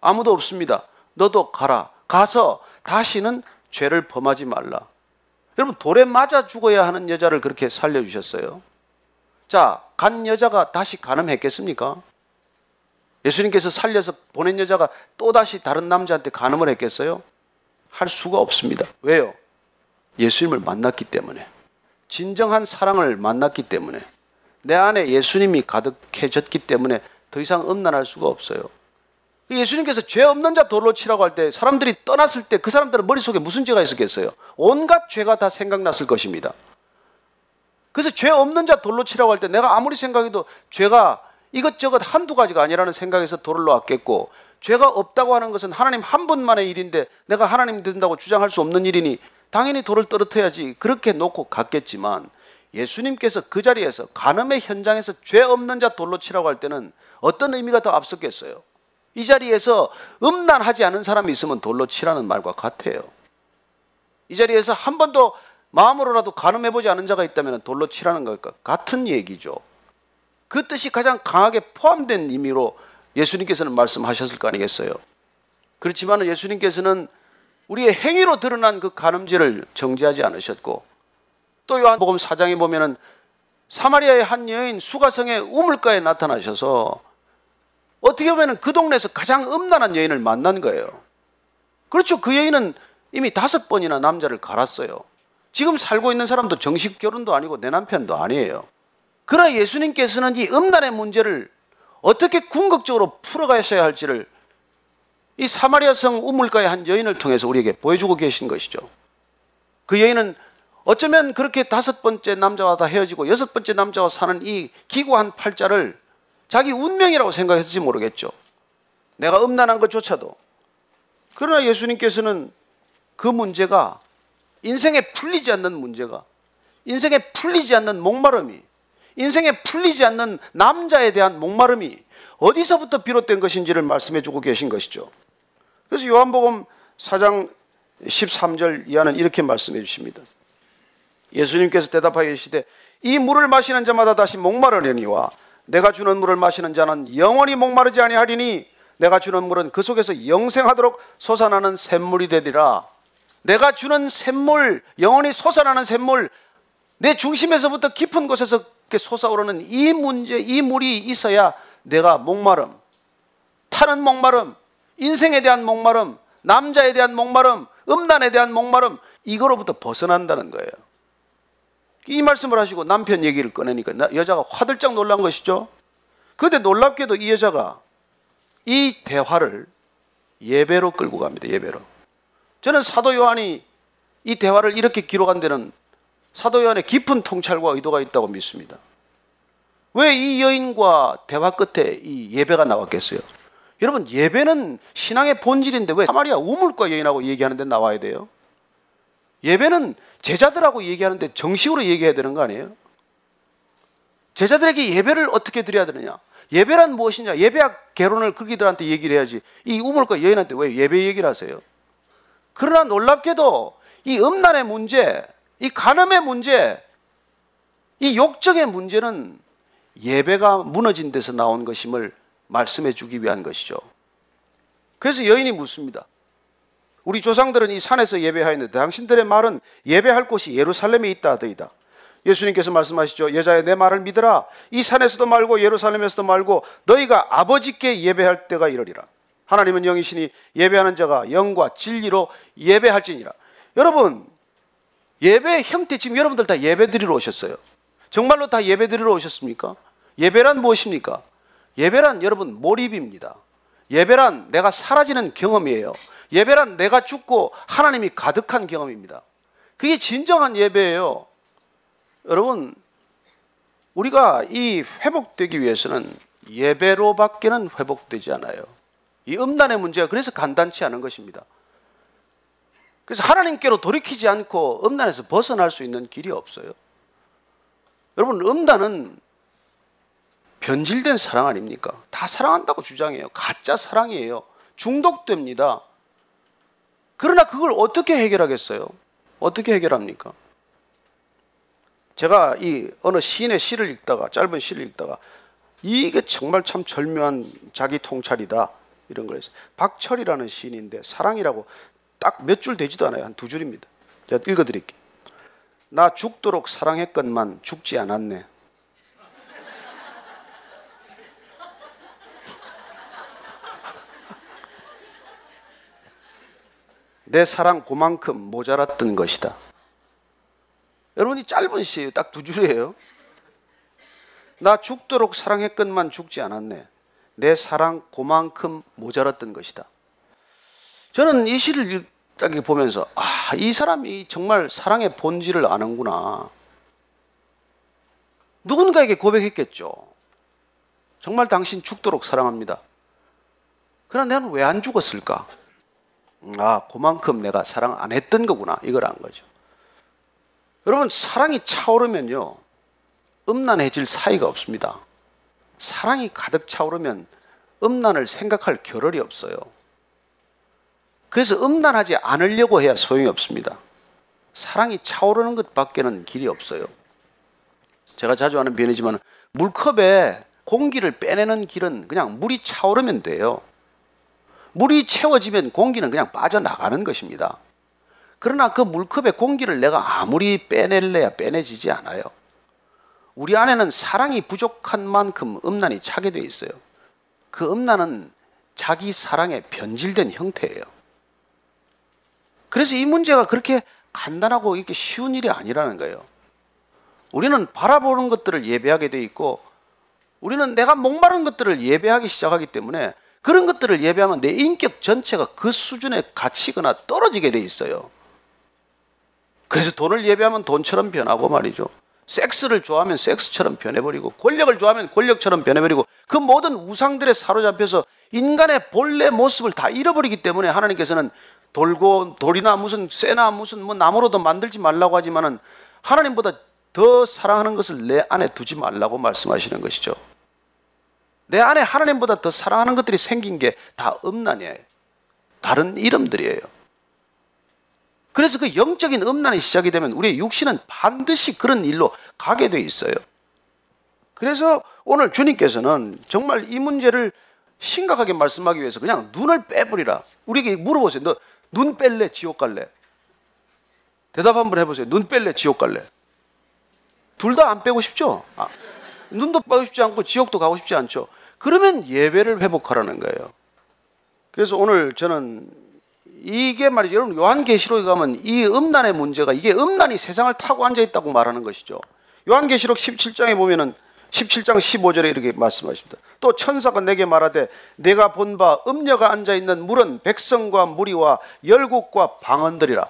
아무도 없습니다. 너도 가라. 가서 다시는 죄를 범하지 말라. 여러분 돌에 맞아 죽어야 하는 여자를 그렇게 살려주셨어요. 자, 간 여자가 다시 간음했겠습니까? 예수님께서 살려서 보낸 여자가 또다시 다른 남자한테 간음을 했겠어요? 할 수가 없습니다. 왜요? 예수님을 만났기 때문에. 진정한 사랑을 만났기 때문에. 내 안에 예수님이 가득해졌기 때문에 더 이상 음란할 수가 없어요. 예수님께서 죄 없는 자 돌로 치라고 할 때 사람들이 떠났을 때 그 사람들은 머릿속에 무슨 죄가 있었겠어요? 온갖 죄가 다 생각났을 것입니다. 그래서 죄 없는 자 돌로 치라고 할 때 내가 아무리 생각해도 죄가 이것저것 한두 가지가 아니라는 생각에서 돌을 놓았겠고 죄가 없다고 하는 것은 하나님 한 분만의 일인데 내가 하나님 된다고 주장할 수 없는 일이니 당연히 돌을 떨어뜨려야지 그렇게 놓고 갔겠지만 예수님께서 그 자리에서 간음의 현장에서 죄 없는 자 돌로 치라고 할 때는 어떤 의미가 더 앞섰겠어요? 이 자리에서 음란하지 않은 사람이 있으면 돌로 치라는 말과 같아요. 이 자리에서 한 번도 마음으로라도 간음해보지 않은 자가 있다면 돌로 치라는 것과 같은 얘기죠. 그 뜻이 가장 강하게 포함된 의미로 예수님께서는 말씀하셨을 거 아니겠어요? 그렇지만 예수님께서는 우리의 행위로 드러난 그 간음죄를 정죄하지 않으셨고 또 요한복음 4장에 보면은 사마리아의 한 여인 수가성의 우물가에 나타나셔서 어떻게 보면 그 동네에서 가장 음란한 여인을 만난 거예요. 그렇죠. 그 여인은 이미 다섯 번이나 남자를 갈았어요. 지금 살고 있는 사람도 정식 결혼도 아니고 내 남편도 아니에요. 그러나 예수님께서는 이 음란의 문제를 어떻게 궁극적으로 풀어가셔야 할지를 이 사마리아 성 우물가의 한 여인을 통해서 우리에게 보여주고 계신 것이죠. 그 여인은 어쩌면 그렇게 다섯 번째 남자와 다 헤어지고 여섯 번째 남자와 사는 이 기구한 팔자를 자기 운명이라고 생각했을지 모르겠죠. 내가 음란한 것조차도. 그러나 예수님께서는 그 문제가 인생에 풀리지 않는 문제가 인생에 풀리지 않는 목마름이 인생에 풀리지 않는 남자에 대한 목마름이 어디서부터 비롯된 것인지를 말씀해 주고 계신 것이죠. 그래서 요한복음 4장 13절 이하는 이렇게 말씀해 주십니다. 예수님께서 대답하여 이르시되 이 물을 마시는 자마다 다시 목마르려니와 내가 주는 물을 마시는 자는 영원히 목마르지 아니하리니 내가 주는 물은 그 속에서 영생하도록 솟아나는 샘물이 되리라. 내가 주는 샘물, 영원히 솟아나는 샘물, 내 중심에서부터 깊은 곳에서 솟아오르는 이 문제, 이 물이 있어야 내가 목마름, 타는 목마름, 인생에 대한 목마름, 남자에 대한 목마름, 음란에 대한 목마름, 이거로부터 벗어난다는 거예요. 이 말씀을 하시고 남편 얘기를 꺼내니까 여자가 화들짝 놀란 것이죠. 그런데 놀랍게도 이 여자가 이 대화를 예배로 끌고 갑니다. 예배로. 저는 사도 요한이 이 대화를 이렇게 기록한 데는 사도 요한의 깊은 통찰과 의도가 있다고 믿습니다. 왜 이 여인과 대화 끝에 이 예배가 나왔겠어요? 여러분 예배는 신앙의 본질인데 왜 사마리아 우물과 여인하고 얘기하는데 나와야 돼요? 예배는 제자들하고 얘기하는데 정식으로 얘기해야 되는 거 아니에요? 제자들에게 예배를 어떻게 드려야 되느냐? 예배란 무엇이냐? 예배학 개론을 그기들한테 얘기를 해야지. 이 우물과 여인한테 왜 예배 얘기를 하세요? 그러나 놀랍게도 이 음란의 문제, 이 간음의 문제, 이 욕적의 문제는 예배가 무너진 데서 나온 것임을 말씀해 주기 위한 것이죠. 그래서 여인이 묻습니다. 우리 조상들은 이 산에서 예배하였는데 당신들의 말은 예배할 곳이 예루살렘에 있다 하더이다. 예수님께서 말씀하시죠. 여자의 내 말을 믿으라. 이 산에서도 말고 예루살렘에서도 말고 너희가 아버지께 예배할 때가 이르리라. 하나님은 영이시니 예배하는 자가 영과 진리로 예배할지니라. 여러분 예배 형태 지금 여러분들 다 예배 드리러 오셨어요. 정말로 다 예배 드리러 오셨습니까? 예배란 무엇입니까? 예배란 여러분 몰입입니다. 예배란 내가 사라지는 경험이에요. 예배란 내가 죽고 하나님이 가득한 경험입니다. 그게 진정한 예배예요. 여러분, 우리가 이 회복되기 위해서는 예배로밖에는 회복되지 않아요. 이 음란의 문제가 그래서 간단치 않은 것입니다. 그래서 하나님께로 돌이키지 않고 음란에서 벗어날 수 있는 길이 없어요. 여러분, 음란은 변질된 사랑 아닙니까? 다 사랑한다고 주장해요. 가짜 사랑이에요. 중독됩니다. 그러나 그걸 어떻게 해결하겠어요? 어떻게 해결합니까? 제가 이 어느 시인의 시를 읽다가 짧은 시를 읽다가 이게 정말 참 절묘한 자기 통찰이다 이런 걸 했어요. 박철이라는 시인인데 사랑이라고 딱 몇 줄 되지도 않아요. 한 두 줄입니다. 제가 읽어드릴게요. 나 죽도록 사랑했건만 죽지 않았네. 내 사랑 그만큼 모자랐던 것이다. 여러분이 짧은 시예요. 딱 두 줄이에요. 나 죽도록 사랑했건만 죽지 않았네. 내 사랑 그만큼 모자랐던 것이다. 저는 이 시를 딱 보면서 아, 이 사람이 정말 사랑의 본질을 아는구나. 누군가에게 고백했겠죠. 정말 당신 죽도록 사랑합니다. 그러나 나는 왜 안 죽었을까? 아, 그만큼 내가 사랑 안 했던 거구나. 이걸 안 거죠. 여러분, 사랑이 차오르면요. 음란해질 사이가 없습니다. 사랑이 가득 차오르면 음란을 생각할 겨를이 없어요. 그래서 음란하지 않으려고 해야 소용이 없습니다. 사랑이 차오르는 것밖에는 길이 없어요. 제가 자주 하는 변이지만 물컵에 공기를 빼내는 길은 그냥 물이 차오르면 돼요. 물이 채워지면 공기는 그냥 빠져나가는 것입니다. 그러나 그 물컵에 공기를 내가 아무리 빼낼래야 빼내지지 않아요. 우리 안에는 사랑이 부족한 만큼 음란이 차게 돼 있어요. 그 음란은 자기 사랑에 변질된 형태예요. 그래서 이 문제가 그렇게 간단하고 이렇게 쉬운 일이 아니라는 거예요. 우리는 바라보는 것들을 예배하게 돼 있고 우리는 내가 목마른 것들을 예배하기 시작하기 때문에 그런 것들을 예배하면 내 인격 전체가 그 수준에 갇히거나 떨어지게 돼 있어요. 그래서 돈을 예배하면 돈처럼 변하고 말이죠. 섹스를 좋아하면 섹스처럼 변해버리고 권력을 좋아하면 권력처럼 변해버리고 그 모든 우상들에 사로잡혀서 인간의 본래 모습을 다 잃어버리기 때문에 하나님께서는 돌고 돌이나 무슨 쇠나 무슨 뭐 나무로도 만들지 말라고 하지만은 하나님보다 더 사랑하는 것을 내 안에 두지 말라고 말씀하시는 것이죠. 내 안에 하나님보다 더 사랑하는 것들이 생긴 게 다 음란이에요. 다른 이름들이에요. 그래서 그 영적인 음란이 시작이 되면 우리의 육신은 반드시 그런 일로 가게 돼 있어요. 그래서 오늘 주님께서는 정말 이 문제를 심각하게 말씀하기 위해서 그냥 눈을 빼버리라. 우리에게 물어보세요. 너 눈 뺄래? 지옥 갈래? 대답 한번 해보세요. 눈 뺄래? 지옥 갈래? 둘 다 안 빼고 싶죠? 아, 눈도 빼고 싶지 않고 지옥도 가고 싶지 않죠. 그러면 예배를 회복하라는 거예요. 그래서 오늘 저는 이게 말이죠. 여러분 요한계시록에 가면 이 음란의 문제가 이게 음란이 세상을 타고 앉아 있다고 말하는 것이죠. 요한계시록 17장에 보면은 17장 15절에 이렇게 말씀하십니다. 또 천사가 내게 말하되 내가 본 바 음녀가 앉아 있는 물은 백성과 무리와 열국과 방언들이라.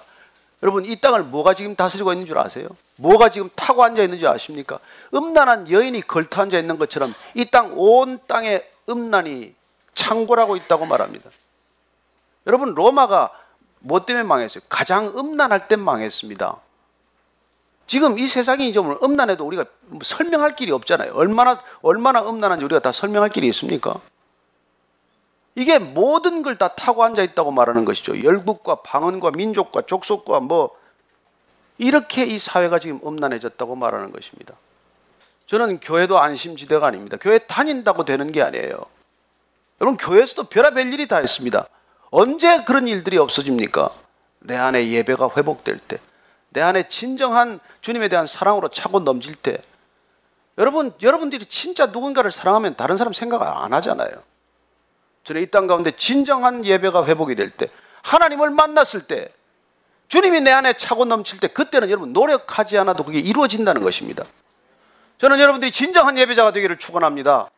여러분 이 땅을 뭐가 지금 다스리고 있는 줄 아세요? 뭐가 지금 타고 앉아 있는 줄 아십니까? 음란한 여인이 걸터 앉아 있는 것처럼 이 땅 온 땅에 음란이 창궐하고 있다고 말합니다. 여러분 로마가 뭐 때문에 망했어요? 가장 음란할 때 망했습니다. 지금 이 세상이 좀 음란해도 우리가 설명할 길이 없잖아요. 얼마나 얼마나 음란한지 우리가 다 설명할 길이 있습니까? 이게 모든 걸 다 타고 앉아 있다고 말하는 것이죠. 열국과 방언과 민족과 족속과 뭐 이렇게 이 사회가 지금 음란해졌다고 말하는 것입니다. 저는 교회도 안심지대가 아닙니다. 교회 다닌다고 되는 게 아니에요. 여러분 교회에서도 별의별 일이 다 있습니다. 언제 그런 일들이 없어집니까? 내 안에 예배가 회복될 때, 내 안에 진정한 주님에 대한 사랑으로 차고 넘칠 때, 여러분, 여러분들이 진짜 누군가를 사랑하면 다른 사람 생각 안 하잖아요. 저는 이 땅 가운데 진정한 예배가 회복이 될 때, 하나님을 만났을 때, 주님이 내 안에 차고 넘칠 때, 그때는 여러분 노력하지 않아도 그게 이루어진다는 것입니다. 저는 여러분들이 진정한 예배자가 되기를 축원합니다.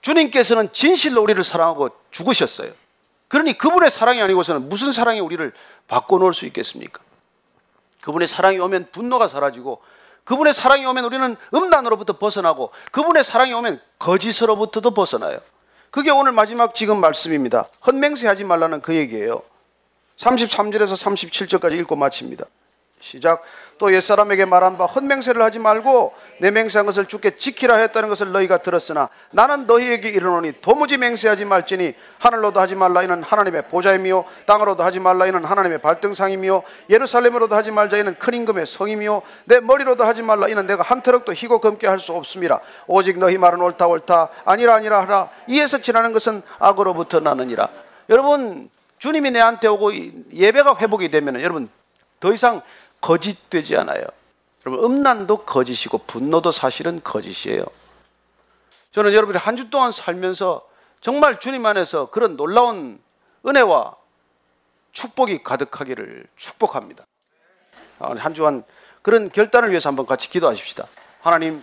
주님께서는 진실로 우리를 사랑하고 죽으셨어요. 그러니 그분의 사랑이 아니고서는 무슨 사랑이 우리를 바꿔놓을 수 있겠습니까? 그분의 사랑이 오면 분노가 사라지고 그분의 사랑이 오면 우리는 음란으로부터 벗어나고 그분의 사랑이 오면 거짓으로부터도 벗어나요. 그게 오늘 마지막 지금 말씀입니다. 헛맹세 하지 말라는 그 얘기예요. 33절에서 37절까지 읽고 마칩니다. 시작. 또 옛사람에게 말한 바 헛맹세를 하지 말고 내 맹세한 것을 주께 지키라 했다는 것을 너희가 들었으나 나는 너희에게 이르노니 도무지 맹세하지 말지니 하늘로도 하지 말라. 이는 하나님의 보좌이며 땅으로도 하지 말라. 이는 하나님의 발등상이며 예루살렘으로도 하지 말자. 이는 큰 임금의 성이며 내 머리로도 하지 말라. 이는 내가 한 터럭도 희고 검게 할 수 없습니다. 오직 너희 말은 옳다 옳다. 아니라 아니라 하라. 이에서 지나는 것은 악으로부터 나느니라. 여러분 주님이 내한테 오고 예배가 회복이 되면 여러분 더 이상 거짓되지 않아요. 여러분 음란도 거짓이고 분노도 사실은 거짓이에요. 저는 여러분이 한 주 동안 살면서 정말 주님 안에서 그런 놀라운 은혜와 축복이 가득하기를 축복합니다. 아, 한 주간 그런 결단을 위해서 한번 같이 기도하십시다. 하나님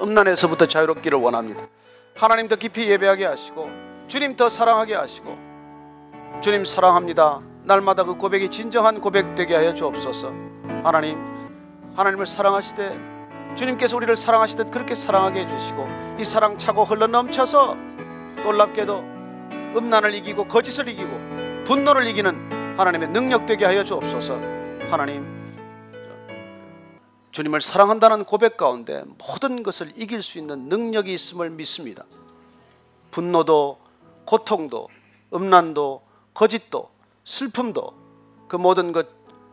음란에서부터 자유롭기를 원합니다. 하나님 더 깊이 예배하게 하시고 주님 더 사랑하게 하시고 주님 사랑합니다. 날마다 그 고백이 진정한 고백 되게 하여 주옵소서. 하나님, 하나님을 사랑하시되 주님께서 우리를 사랑하시듯 그렇게 사랑하게 해주시고 이 사랑 차고 흘러 넘쳐서 놀랍게도 음란을 이기고 거짓을 이기고 분노를 이기는 하나님의 능력 되게 하여 주옵소서. 하나님 주님을 사랑한다는 고백 가운데 모든 것을 이길 수 있는 능력이 있음을 믿습니다. 분노도 고통도 음란도 거짓도 슬픔도 그 모든 것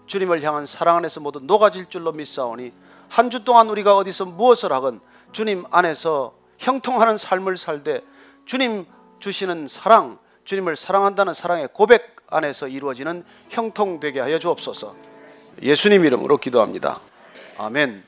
주님을 향한 사랑 안에서 모두 녹아질 줄로 믿사오니 한 주 동안 우리가 어디서 무엇을 하건 주님 안에서 형통하는 삶을 살되 주님 주시는 사랑, 주님을 사랑한다는 사랑의 고백 안에서 이루어지는 형통되게 하여 주옵소서. 예수님 이름으로 기도합니다. 아멘.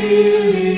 당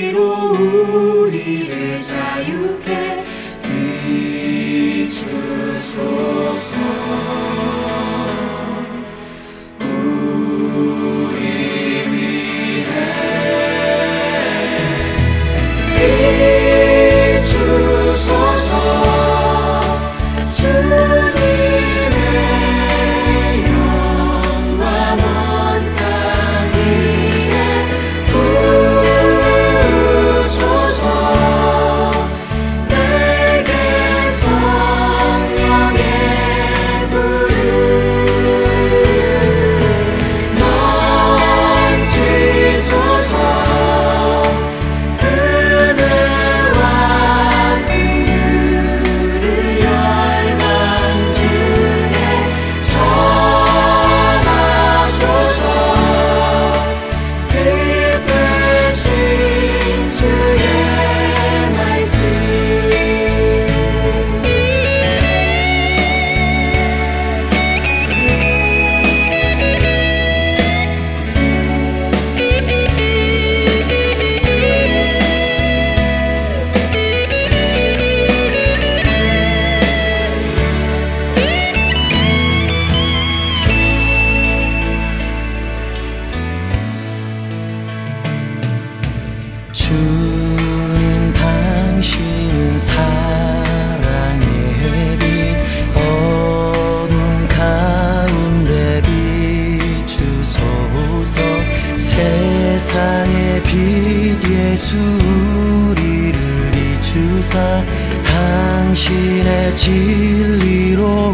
우리를 비추사 당신의 진리로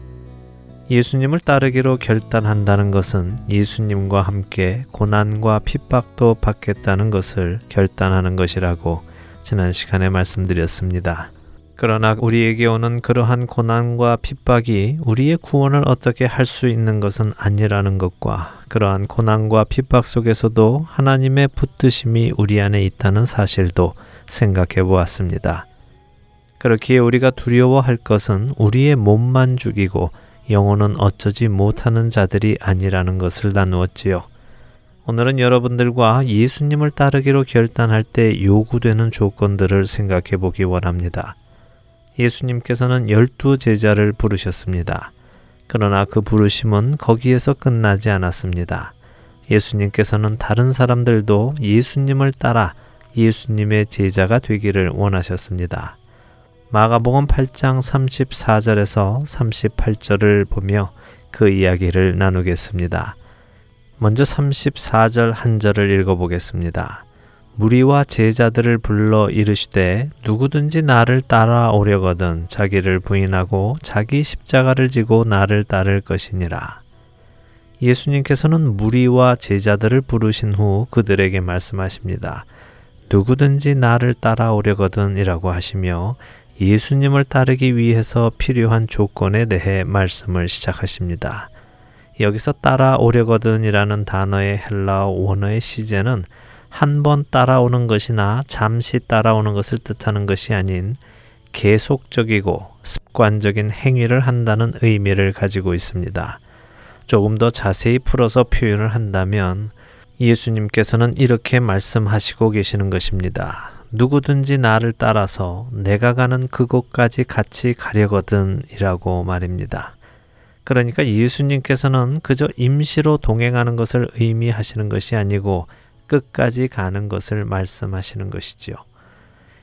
예수님을 따르기로 결단한다는 것은 예수님과 함께 고난과 핍박도 받겠다는 것을 결단하는 것이라고 지난 시간에 말씀드렸습니다. 그러나 우리에게 오는 그러한 고난과 핍박이 우리의 구원을 어떻게 할 수 있는 것은 아니라는 것과 그러한 고난과 핍박 속에서도 하나님의 붙드심이 우리 안에 있다는 사실도 생각해 보았습니다. 그렇기에 우리가 두려워할 것은 우리의 몸만 죽이고 영혼은 어쩌지 못하는 자들이 아니라는 것을 나누었지요. 오늘은 여러분들과 예수님을 따르기로 결단할 때 요구되는 조건들을 생각해 보기 원합니다. 예수님께서는 열두 제자를 부르셨습니다. 그러나 그 부르심은 거기에서 끝나지 않았습니다. 예수님께서는 다른 사람들도 예수님을 따라 예수님의 제자가 되기를 원하셨습니다. 마가복음 8장 34절에서 38절을 보며 그 이야기를 나누겠습니다. 먼저 34절 한 절을 읽어보겠습니다. 무리와 제자들을 불러 이르시되 누구든지 나를 따라오려거든 자기를 부인하고 자기 십자가를 지고 나를 따를 것이니라. 예수님께서는 무리와 제자들을 부르신 후 그들에게 말씀하십니다. 누구든지 나를 따라오려거든이라고 하시며 예수님을 따르기 위해서 필요한 조건에 대해 말씀을 시작하십니다. 여기서 따라오려거든이라는 단어의 헬라어 원어의 시제는 한 번 따라오는 것이나 잠시 따라오는 것을 뜻하는 것이 아닌 계속적이고 습관적인 행위를 한다는 의미를 가지고 있습니다. 조금 더 자세히 풀어서 표현을 한다면 예수님께서는 이렇게 말씀하시고 계시는 것입니다. 누구든지 나를 따라서 내가 가는 그곳까지 같이 가려거든 이라고 말입니다. 그러니까 예수님께서는 그저 임시로 동행하는 것을 의미하시는 것이 아니고 끝까지 가는 것을 말씀하시는 것이지요.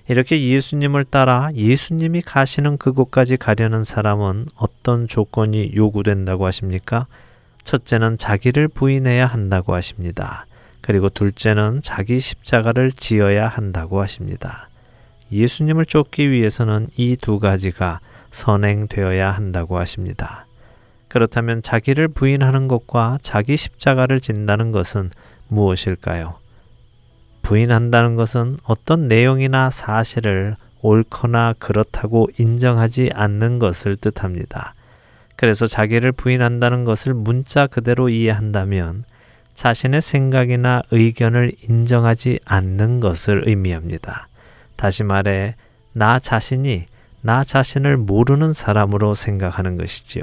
이렇게 예수님을 따라 예수님이 가시는 그곳까지 가려는 사람은 어떤 조건이 요구된다고 하십니까? 첫째는 자기를 부인해야 한다고 하십니다. 그리고 둘째는 자기 십자가를 지어야 한다고 하십니다. 예수님을 쫓기 위해서는 이 두 가지가 선행되어야 한다고 하십니다. 그렇다면 자기를 부인하는 것과 자기 십자가를 진다는 것은 무엇일까요? 부인한다는 것은 어떤 내용이나 사실을 옳거나 그렇다고 인정하지 않는 것을 뜻합니다. 그래서 자기를 부인한다는 것을 문자 그대로 이해한다면 자신의 생각이나 의견을 인정하지 않는 것을 의미합니다. 다시 말해, 나 자신이 나 자신을 모르는 사람으로 생각하는 것이지요.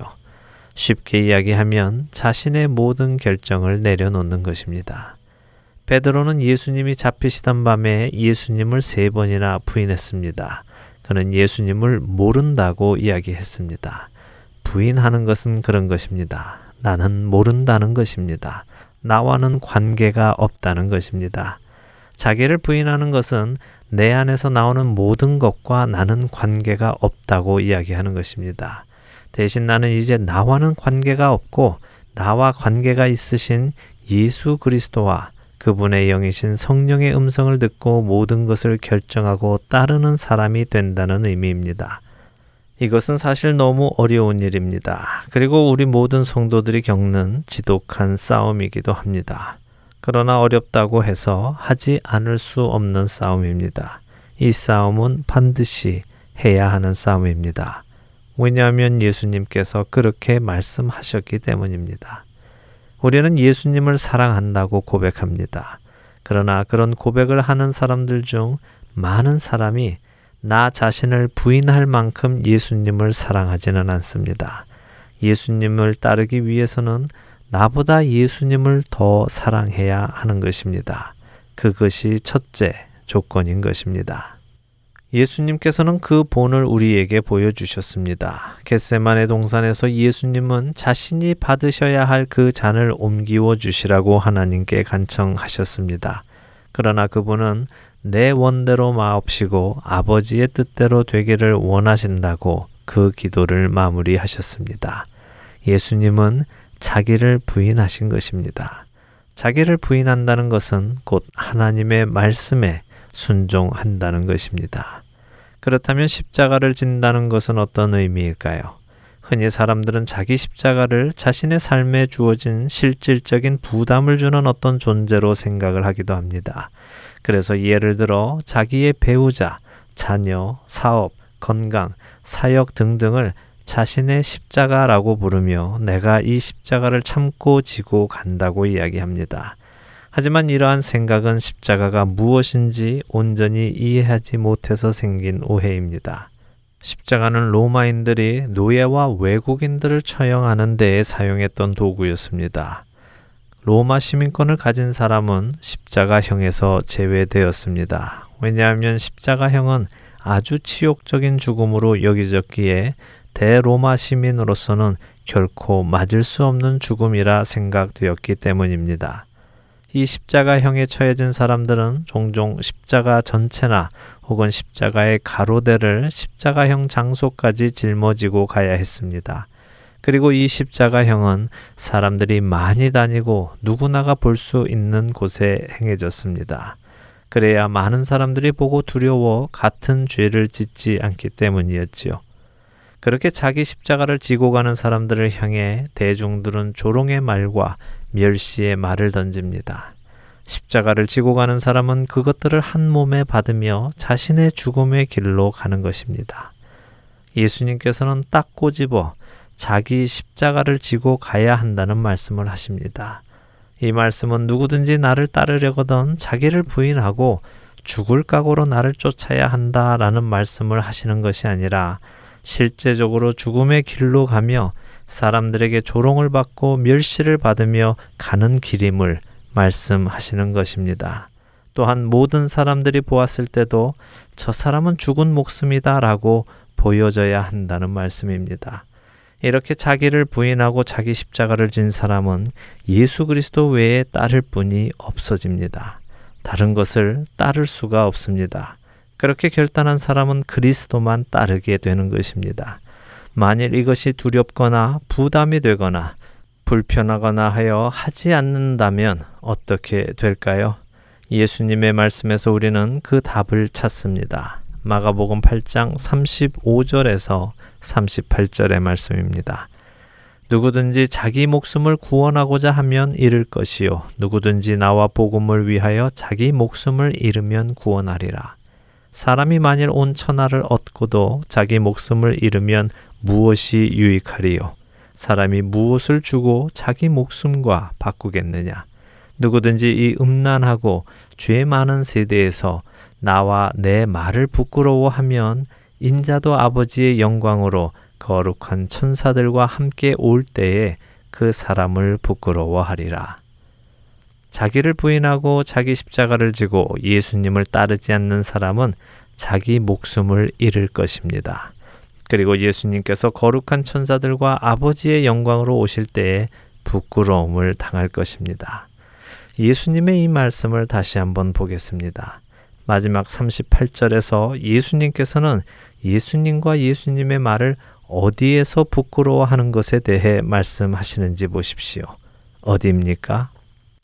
쉽게 이야기하면 자신의 모든 결정을 내려놓는 것입니다. 베드로는 예수님이 잡히시던 밤에 예수님을 세 번이나 부인했습니다. 그는 예수님을 모른다고 이야기했습니다. 부인하는 것은 그런 것입니다. 나는 모른다는 것입니다. 나와는 관계가 없다는 것입니다. 자기를 부인하는 것은 내 안에서 나오는 모든 것과 나는 관계가 없다고 이야기하는 것입니다. 대신 나는 이제 나와는 관계가 없고 나와 관계가 있으신 예수 그리스도와 그분의 영이신 성령의 음성을 듣고 모든 것을 결정하고 따르는 사람이 된다는 의미입니다. 이것은 사실 너무 어려운 일입니다. 그리고 우리 모든 성도들이 겪는 지독한 싸움이기도 합니다. 그러나 어렵다고 해서 하지 않을 수 없는 싸움입니다. 이 싸움은 반드시 해야 하는 싸움입니다. 왜냐하면 예수님께서 그렇게 말씀하셨기 때문입니다. 우리는 예수님을 사랑한다고 고백합니다. 그러나 그런 고백을 하는 사람들 중 많은 사람이 나 자신을 부인할 만큼 예수님을 사랑하지는 않습니다. 예수님을 따르기 위해서는 나보다 예수님을 더 사랑해야 하는 것입니다. 그것이 첫째 조건인 것입니다. 예수님께서는 그 본을 우리에게 보여주셨습니다. 겟세만의 동산에서 예수님은 자신이 받으셔야 할 그 잔을 옮기워 주시라고 하나님께 간청하셨습니다. 그러나 그분은 내 원대로 마옵시고 아버지의 뜻대로 되기를 원하신다고 그 기도를 마무리하셨습니다. 예수님은 자기를 부인하신 것입니다. 자기를 부인한다는 것은 곧 하나님의 말씀에 순종한다는 것입니다. 그렇다면 십자가를 진다는 것은 어떤 의미일까요? 흔히 사람들은 자기 십자가를 자신의 삶에 주어진 실질적인 부담을 주는 어떤 존재로 생각을 하기도 합니다. 그래서 예를 들어 자기의 배우자, 자녀, 사업, 건강, 사역 등등을 자신의 십자가라고 부르며 내가 이 십자가를 참고 지고 간다고 이야기합니다. 하지만 이러한 생각은 십자가가 무엇인지 온전히 이해하지 못해서 생긴 오해입니다. 십자가는 로마인들이 노예와 외국인들을 처형하는 데에 사용했던 도구였습니다. 로마 시민권을 가진 사람은 십자가형에서 제외되었습니다. 왜냐하면 십자가형은 아주 치욕적인 죽음으로 여기졌기에 대로마 시민으로서는 결코 맞을 수 없는 죽음이라 생각되었기 때문입니다. 이 십자가형에 처해진 사람들은 종종 십자가 전체나 혹은 십자가의 가로대를 십자가형 장소까지 짊어지고 가야 했습니다. 그리고 이 십자가형은 사람들이 많이 다니고 누구나가 볼 수 있는 곳에 행해졌습니다. 그래야 많은 사람들이 보고 두려워 같은 죄를 짓지 않기 때문이었지요. 그렇게 자기 십자가를 지고 가는 사람들을 향해 대중들은 조롱의 말과 멸시의 말을 던집니다. 십자가를 지고 가는 사람은 그것들을 한 몸에 받으며 자신의 죽음의 길로 가는 것입니다. 예수님께서는 딱 꼬집어 자기 십자가를 지고 가야 한다는 말씀을 하십니다. 이 말씀은 누구든지 나를 따르려거든 자기를 부인하고 죽을 각오로 나를 쫓아야 한다라는 말씀을 하시는 것이 아니라 실제적으로 죽음의 길로 가며 사람들에게 조롱을 받고 멸시를 받으며 가는 길임을 말씀하시는 것입니다. 또한 모든 사람들이 보았을 때도 저 사람은 죽은 목숨이다 라고 보여져야 한다는 말씀입니다. 이렇게 자기를 부인하고 자기 십자가를 진 사람은 예수 그리스도 외에 따를 뿐이 없어집니다. 다른 것을 따를 수가 없습니다. 그렇게 결단한 사람은 그리스도만 따르게 되는 것입니다. 만일 이것이 두렵거나 부담이 되거나 불편하거나 하여 하지 않는다면 어떻게 될까요? 예수님의 말씀에서 우리는 그 답을 찾습니다. 마가복음 8장 35절에서 38절의 말씀입니다. 누구든지 자기 목숨을 구원하고자 하면 잃을 것이요 누구든지 나와 복음을 위하여 자기 목숨을 잃으면 구원하리라. 사람이 만일 온 천하를 얻고도 자기 목숨을 잃으면 무엇이 유익하리요? 사람이 무엇을 주고 자기 목숨과 바꾸겠느냐? 누구든지 이 음란하고 죄 많은 세대에서 나와 내 말을 부끄러워하면 인자도 아버지의 영광으로 거룩한 천사들과 함께 올 때에 그 사람을 부끄러워하리라. 자기를 부인하고 자기 십자가를 지고 예수님을 따르지 않는 사람은 자기 목숨을 잃을 것입니다. 그리고 예수님께서 거룩한 천사들과 아버지의 영광으로 오실 때에 부끄러움을 당할 것입니다. 예수님의 이 말씀을 다시 한번 보겠습니다. 마지막 38절에서 예수님께서는 예수님과 예수님의 말을 어디에서 부끄러워하는 것에 대해 말씀하시는지 보십시오. 어디입니까?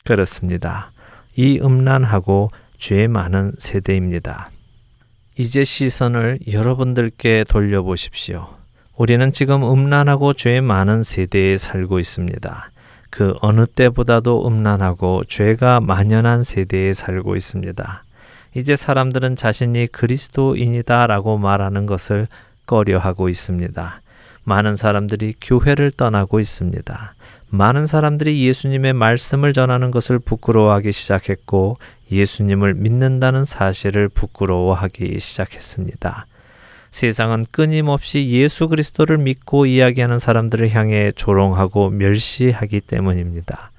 그렇습니다. 이 음란하고 죄 많은 세대입니다. 이제 시선을 여러분들께 돌려보십시오. 우리는 지금 음란하고 죄 많은 세대에 살고 있습니다. 그 어느 때보다도 음란하고 죄가 만연한 세대에 살고 있습니다. 이제 사람들은 자신이 그리스도인이다라고 말하는 것을 꺼려하고 있습니다. 많은 사람들이 교회를 떠나고 있습니다. 많은 사람들이 예수님의 말씀을 전하는 것을 부끄러워하기 시작했고 예수님을 믿는다는 사실을 부끄러워하기 시작했습니다. 세상은 끊임없이 예수 그리스도를 믿고 이야기하는 사람들을 향해 조롱하고 멸시하기 때문입니다.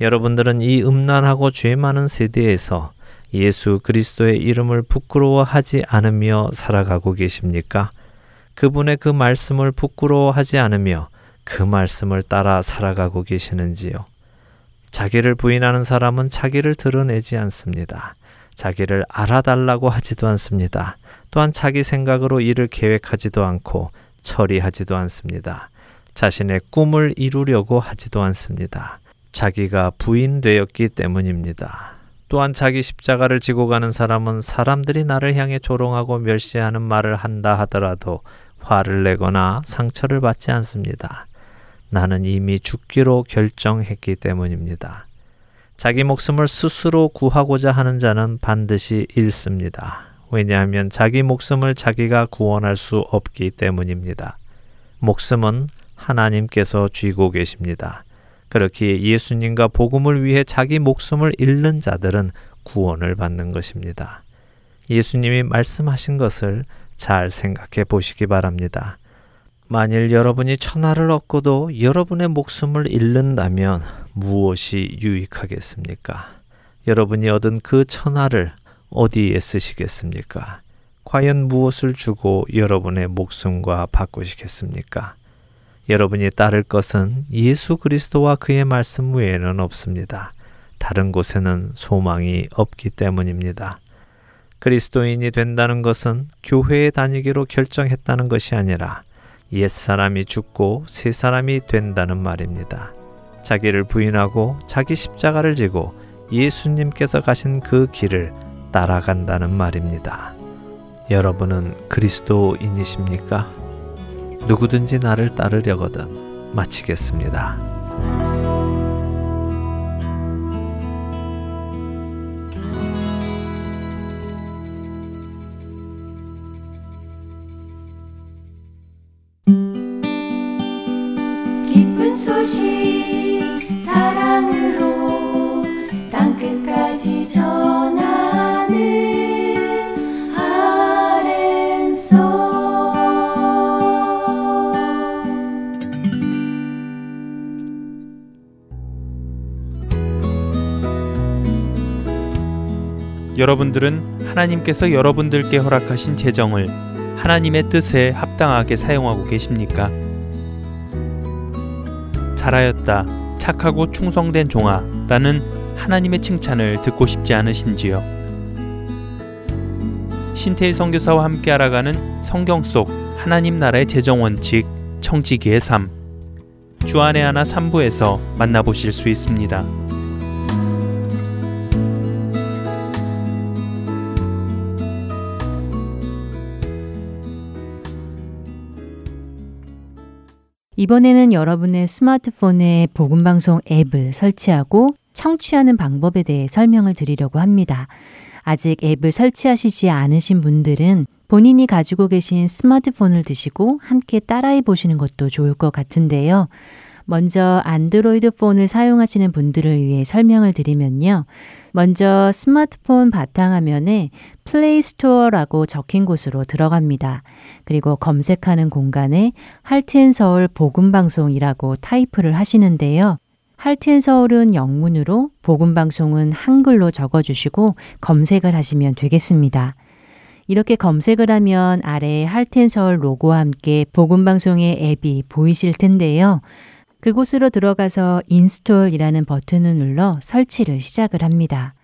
여러분들은 이 음란하고 죄 많은 세대에서 예수 그리스도의 이름을 부끄러워하지 않으며 살아가고 계십니까? 그분의 그 말씀을 부끄러워하지 않으며 그 말씀을 따라 살아가고 계시는지요? 자기를 부인하는 사람은 자기를 드러내지 않습니다. 자기를 알아달라고 하지도 않습니다. 또한 자기 생각으로 일을 계획하지도 않고 처리하지도 않습니다. 자신의 꿈을 이루려고 하지도 않습니다. 자기가 부인되었기 때문입니다. 또한 자기 십자가를 지고 가는 사람은 사람들이 나를 향해 조롱하고 멸시하는 말을 한다 하더라도 화를 내거나 상처를 받지 않습니다. 나는 이미 죽기로 결정했기 때문입니다. 자기 목숨을 스스로 구하고자 하는 자는 반드시 잃습니다. 왜냐하면 자기 목숨을 자기가 구원할 수 없기 때문입니다. 목숨은 하나님께서 쥐고 계십니다. 그렇기에 예수님과 복음을 위해 자기 목숨을 잃는 자들은 구원을 받는 것입니다. 예수님이 말씀하신 것을 잘 생각해 보시기 바랍니다. 만일 여러분이 천하를 얻고도 여러분의 목숨을 잃는다면 무엇이 유익하겠습니까? 여러분이 얻은 그 천하를 어디에 쓰시겠습니까? 과연 무엇을 주고 여러분의 목숨과 바꾸시겠습니까? 여러분이 따를 것은 예수 그리스도와 그의 말씀 외에는 없습니다. 다른 곳에는 소망이 없기 때문입니다. 그리스도인이 된다는 것은 교회에 다니기로 결정했다는 것이 아니라 옛 사람이 죽고 새 사람이 된다는 말입니다. 자기를 부인하고 자기 십자가를 지고 예수님께서 가신 그 길을 따라간다는 말입니다. 여러분은 그리스도인이십니까? 누구든지 나를 따르려거든 마치겠습니다. 여러분들은 하나님께서 여러분들께 허락하신 재정을 하나님의 뜻에 합당하게 사용하고 계십니까? 잘하였다. 착하고 충성된 종아. 라는 하나님의 칭찬을 듣고 싶지 않으신지요? 신태희 선교사와 함께 알아가는 성경 속 하나님 나라의 재정 원칙 청지기의 삶. 주안의 하나 3부에서 만나보실 수 있습니다. 이번에는 여러분의 스마트폰에 복음방송 앱을 설치하고 청취하는 방법에 대해 설명을 드리려고 합니다. 아직 앱을 설치하시지 않으신 분들은 본인이 가지고 계신 스마트폰을 드시고 함께 따라해 보시는 것도 좋을 것 같은데요. 먼저 안드로이드 폰을 사용하시는 분들을 위해 설명을 드리면요. 먼저 스마트폰 바탕화면에 Play Store라고 적힌 곳으로 들어갑니다. 그리고 검색하는 공간에 Heart and Soul 복음 방송이라고 타이프를 하시는데요. Heart and Soul은 영문으로 복음 방송은 한글로 적어 주시고 검색을 하시면 되겠습니다. 이렇게 검색을 하면 아래에 Heart and Soul 로고와 함께 복음 방송의 앱이 보이실 텐데요. 그곳으로 들어가서 install이라는 버튼을 눌러 설치를 시작을 합니다.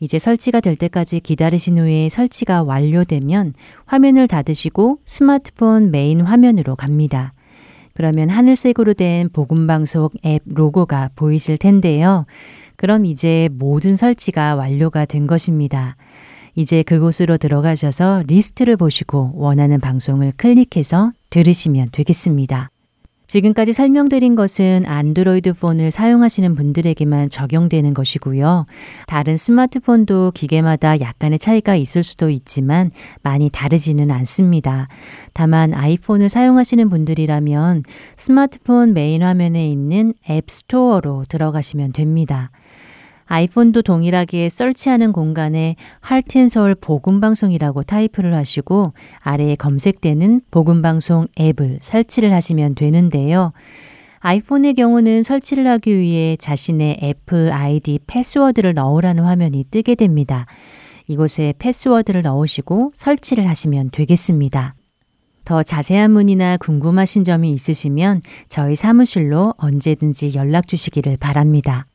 이제 설치가 될 때까지 기다리신 후에 설치가 완료되면 화면을 닫으시고 스마트폰 메인 화면으로 갑니다. 그러면 하늘색으로 된 복음방송 앱 로고가 보이실 텐데요. 그럼 이제 모든 설치가 완료가 된 것입니다. 이제 그곳으로 들어가셔서 리스트를 보시고 원하는 방송을 클릭해서 들으시면 되겠습니다. 지금까지 설명드린 것은 안드로이드 폰을 사용하시는 분들에게만 적용되는 것이고요. 다른 스마트폰도 기계마다 약간의 차이가 있을 수도 있지만 많이 다르지는 않습니다. 다만 아이폰을 사용하시는 분들이라면 스마트폰 메인 화면에 있는 App Store로 들어가시면 됩니다. 아이폰도 동일하게 설치하는 공간에 Heart and Soul 복음방송이라고 타이프를 하시고 아래에 검색되는 복음방송 앱을 설치를 하시면 되는데요. 아이폰의 경우는 설치를 하기 위해 자신의 애플 아이디 패스워드를 넣으라는 화면이 뜨게 됩니다. 이곳에 패스워드를 넣으시고 설치를 하시면 되겠습니다. 더 자세한 문의나 궁금하신 점이 있으시면 저희 사무실로 언제든지 연락 주시기를 바랍니다.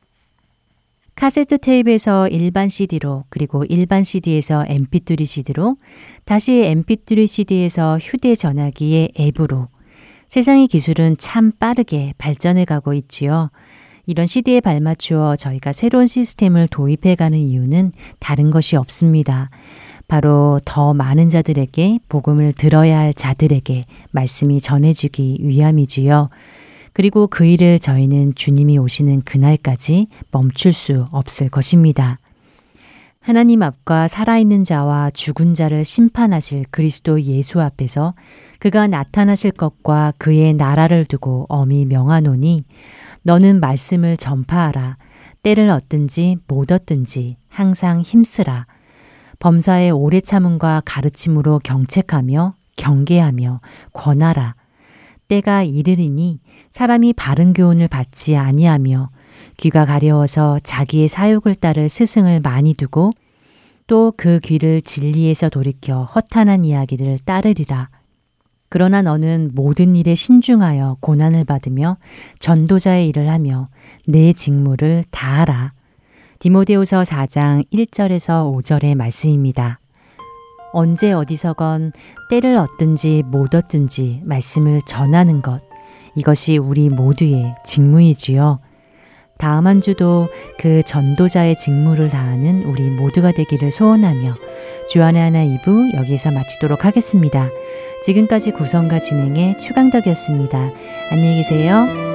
카세트 테이프에서 일반 CD로 그리고 일반 CD에서 MP3 CD로 다시 MP3 CD에서 휴대 전화기의 앱으로 세상의 기술은 참 빠르게 발전해 가고 있지요. 이런 CD에 발맞추어 저희가 새로운 시스템을 도입해 가는 이유는 다른 것이 없습니다. 바로 더 많은 자들에게 복음을 들어야 할 자들에게 말씀이 전해지기 위함이지요. 그리고 그 일을 저희는 주님이 오시는 그날까지 멈출 수 없을 것입니다. 하나님 앞과 살아있는 자와 죽은 자를 심판하실 그리스도 예수 앞에서 그가 나타나실 것과 그의 나라를 두고 엄히 명하노니 너는 말씀을 전파하라. 때를 얻든지 못 얻든지 항상 힘쓰라. 범사의 오래 참음과 가르침으로 경책하며 경계하며 권하라. 때가 이르리니 사람이 바른 교훈을 받지 아니하며 귀가 가려워서 자기의 사욕을 따를 스승을 많이 두고 또 그 귀를 진리에서 돌이켜 허탄한 이야기를 따르리라. 그러나 너는 모든 일에 신중하여 고난을 받으며 전도자의 일을 하며 내 직무를 다하라. 디모데후서 4장 1절에서 5절의 말씀입니다. 언제 어디서건 때를 얻든지 못 얻든지 말씀을 전하는 것. 이것이 우리 모두의 직무이지요. 다음 한 주도 그 전도자의 직무를 다하는 우리 모두가 되기를 소원하며 주안의 하나 2부 여기서 마치도록 하겠습니다. 지금까지 구성과 진행의 최강덕이었습니다. 안녕히 계세요.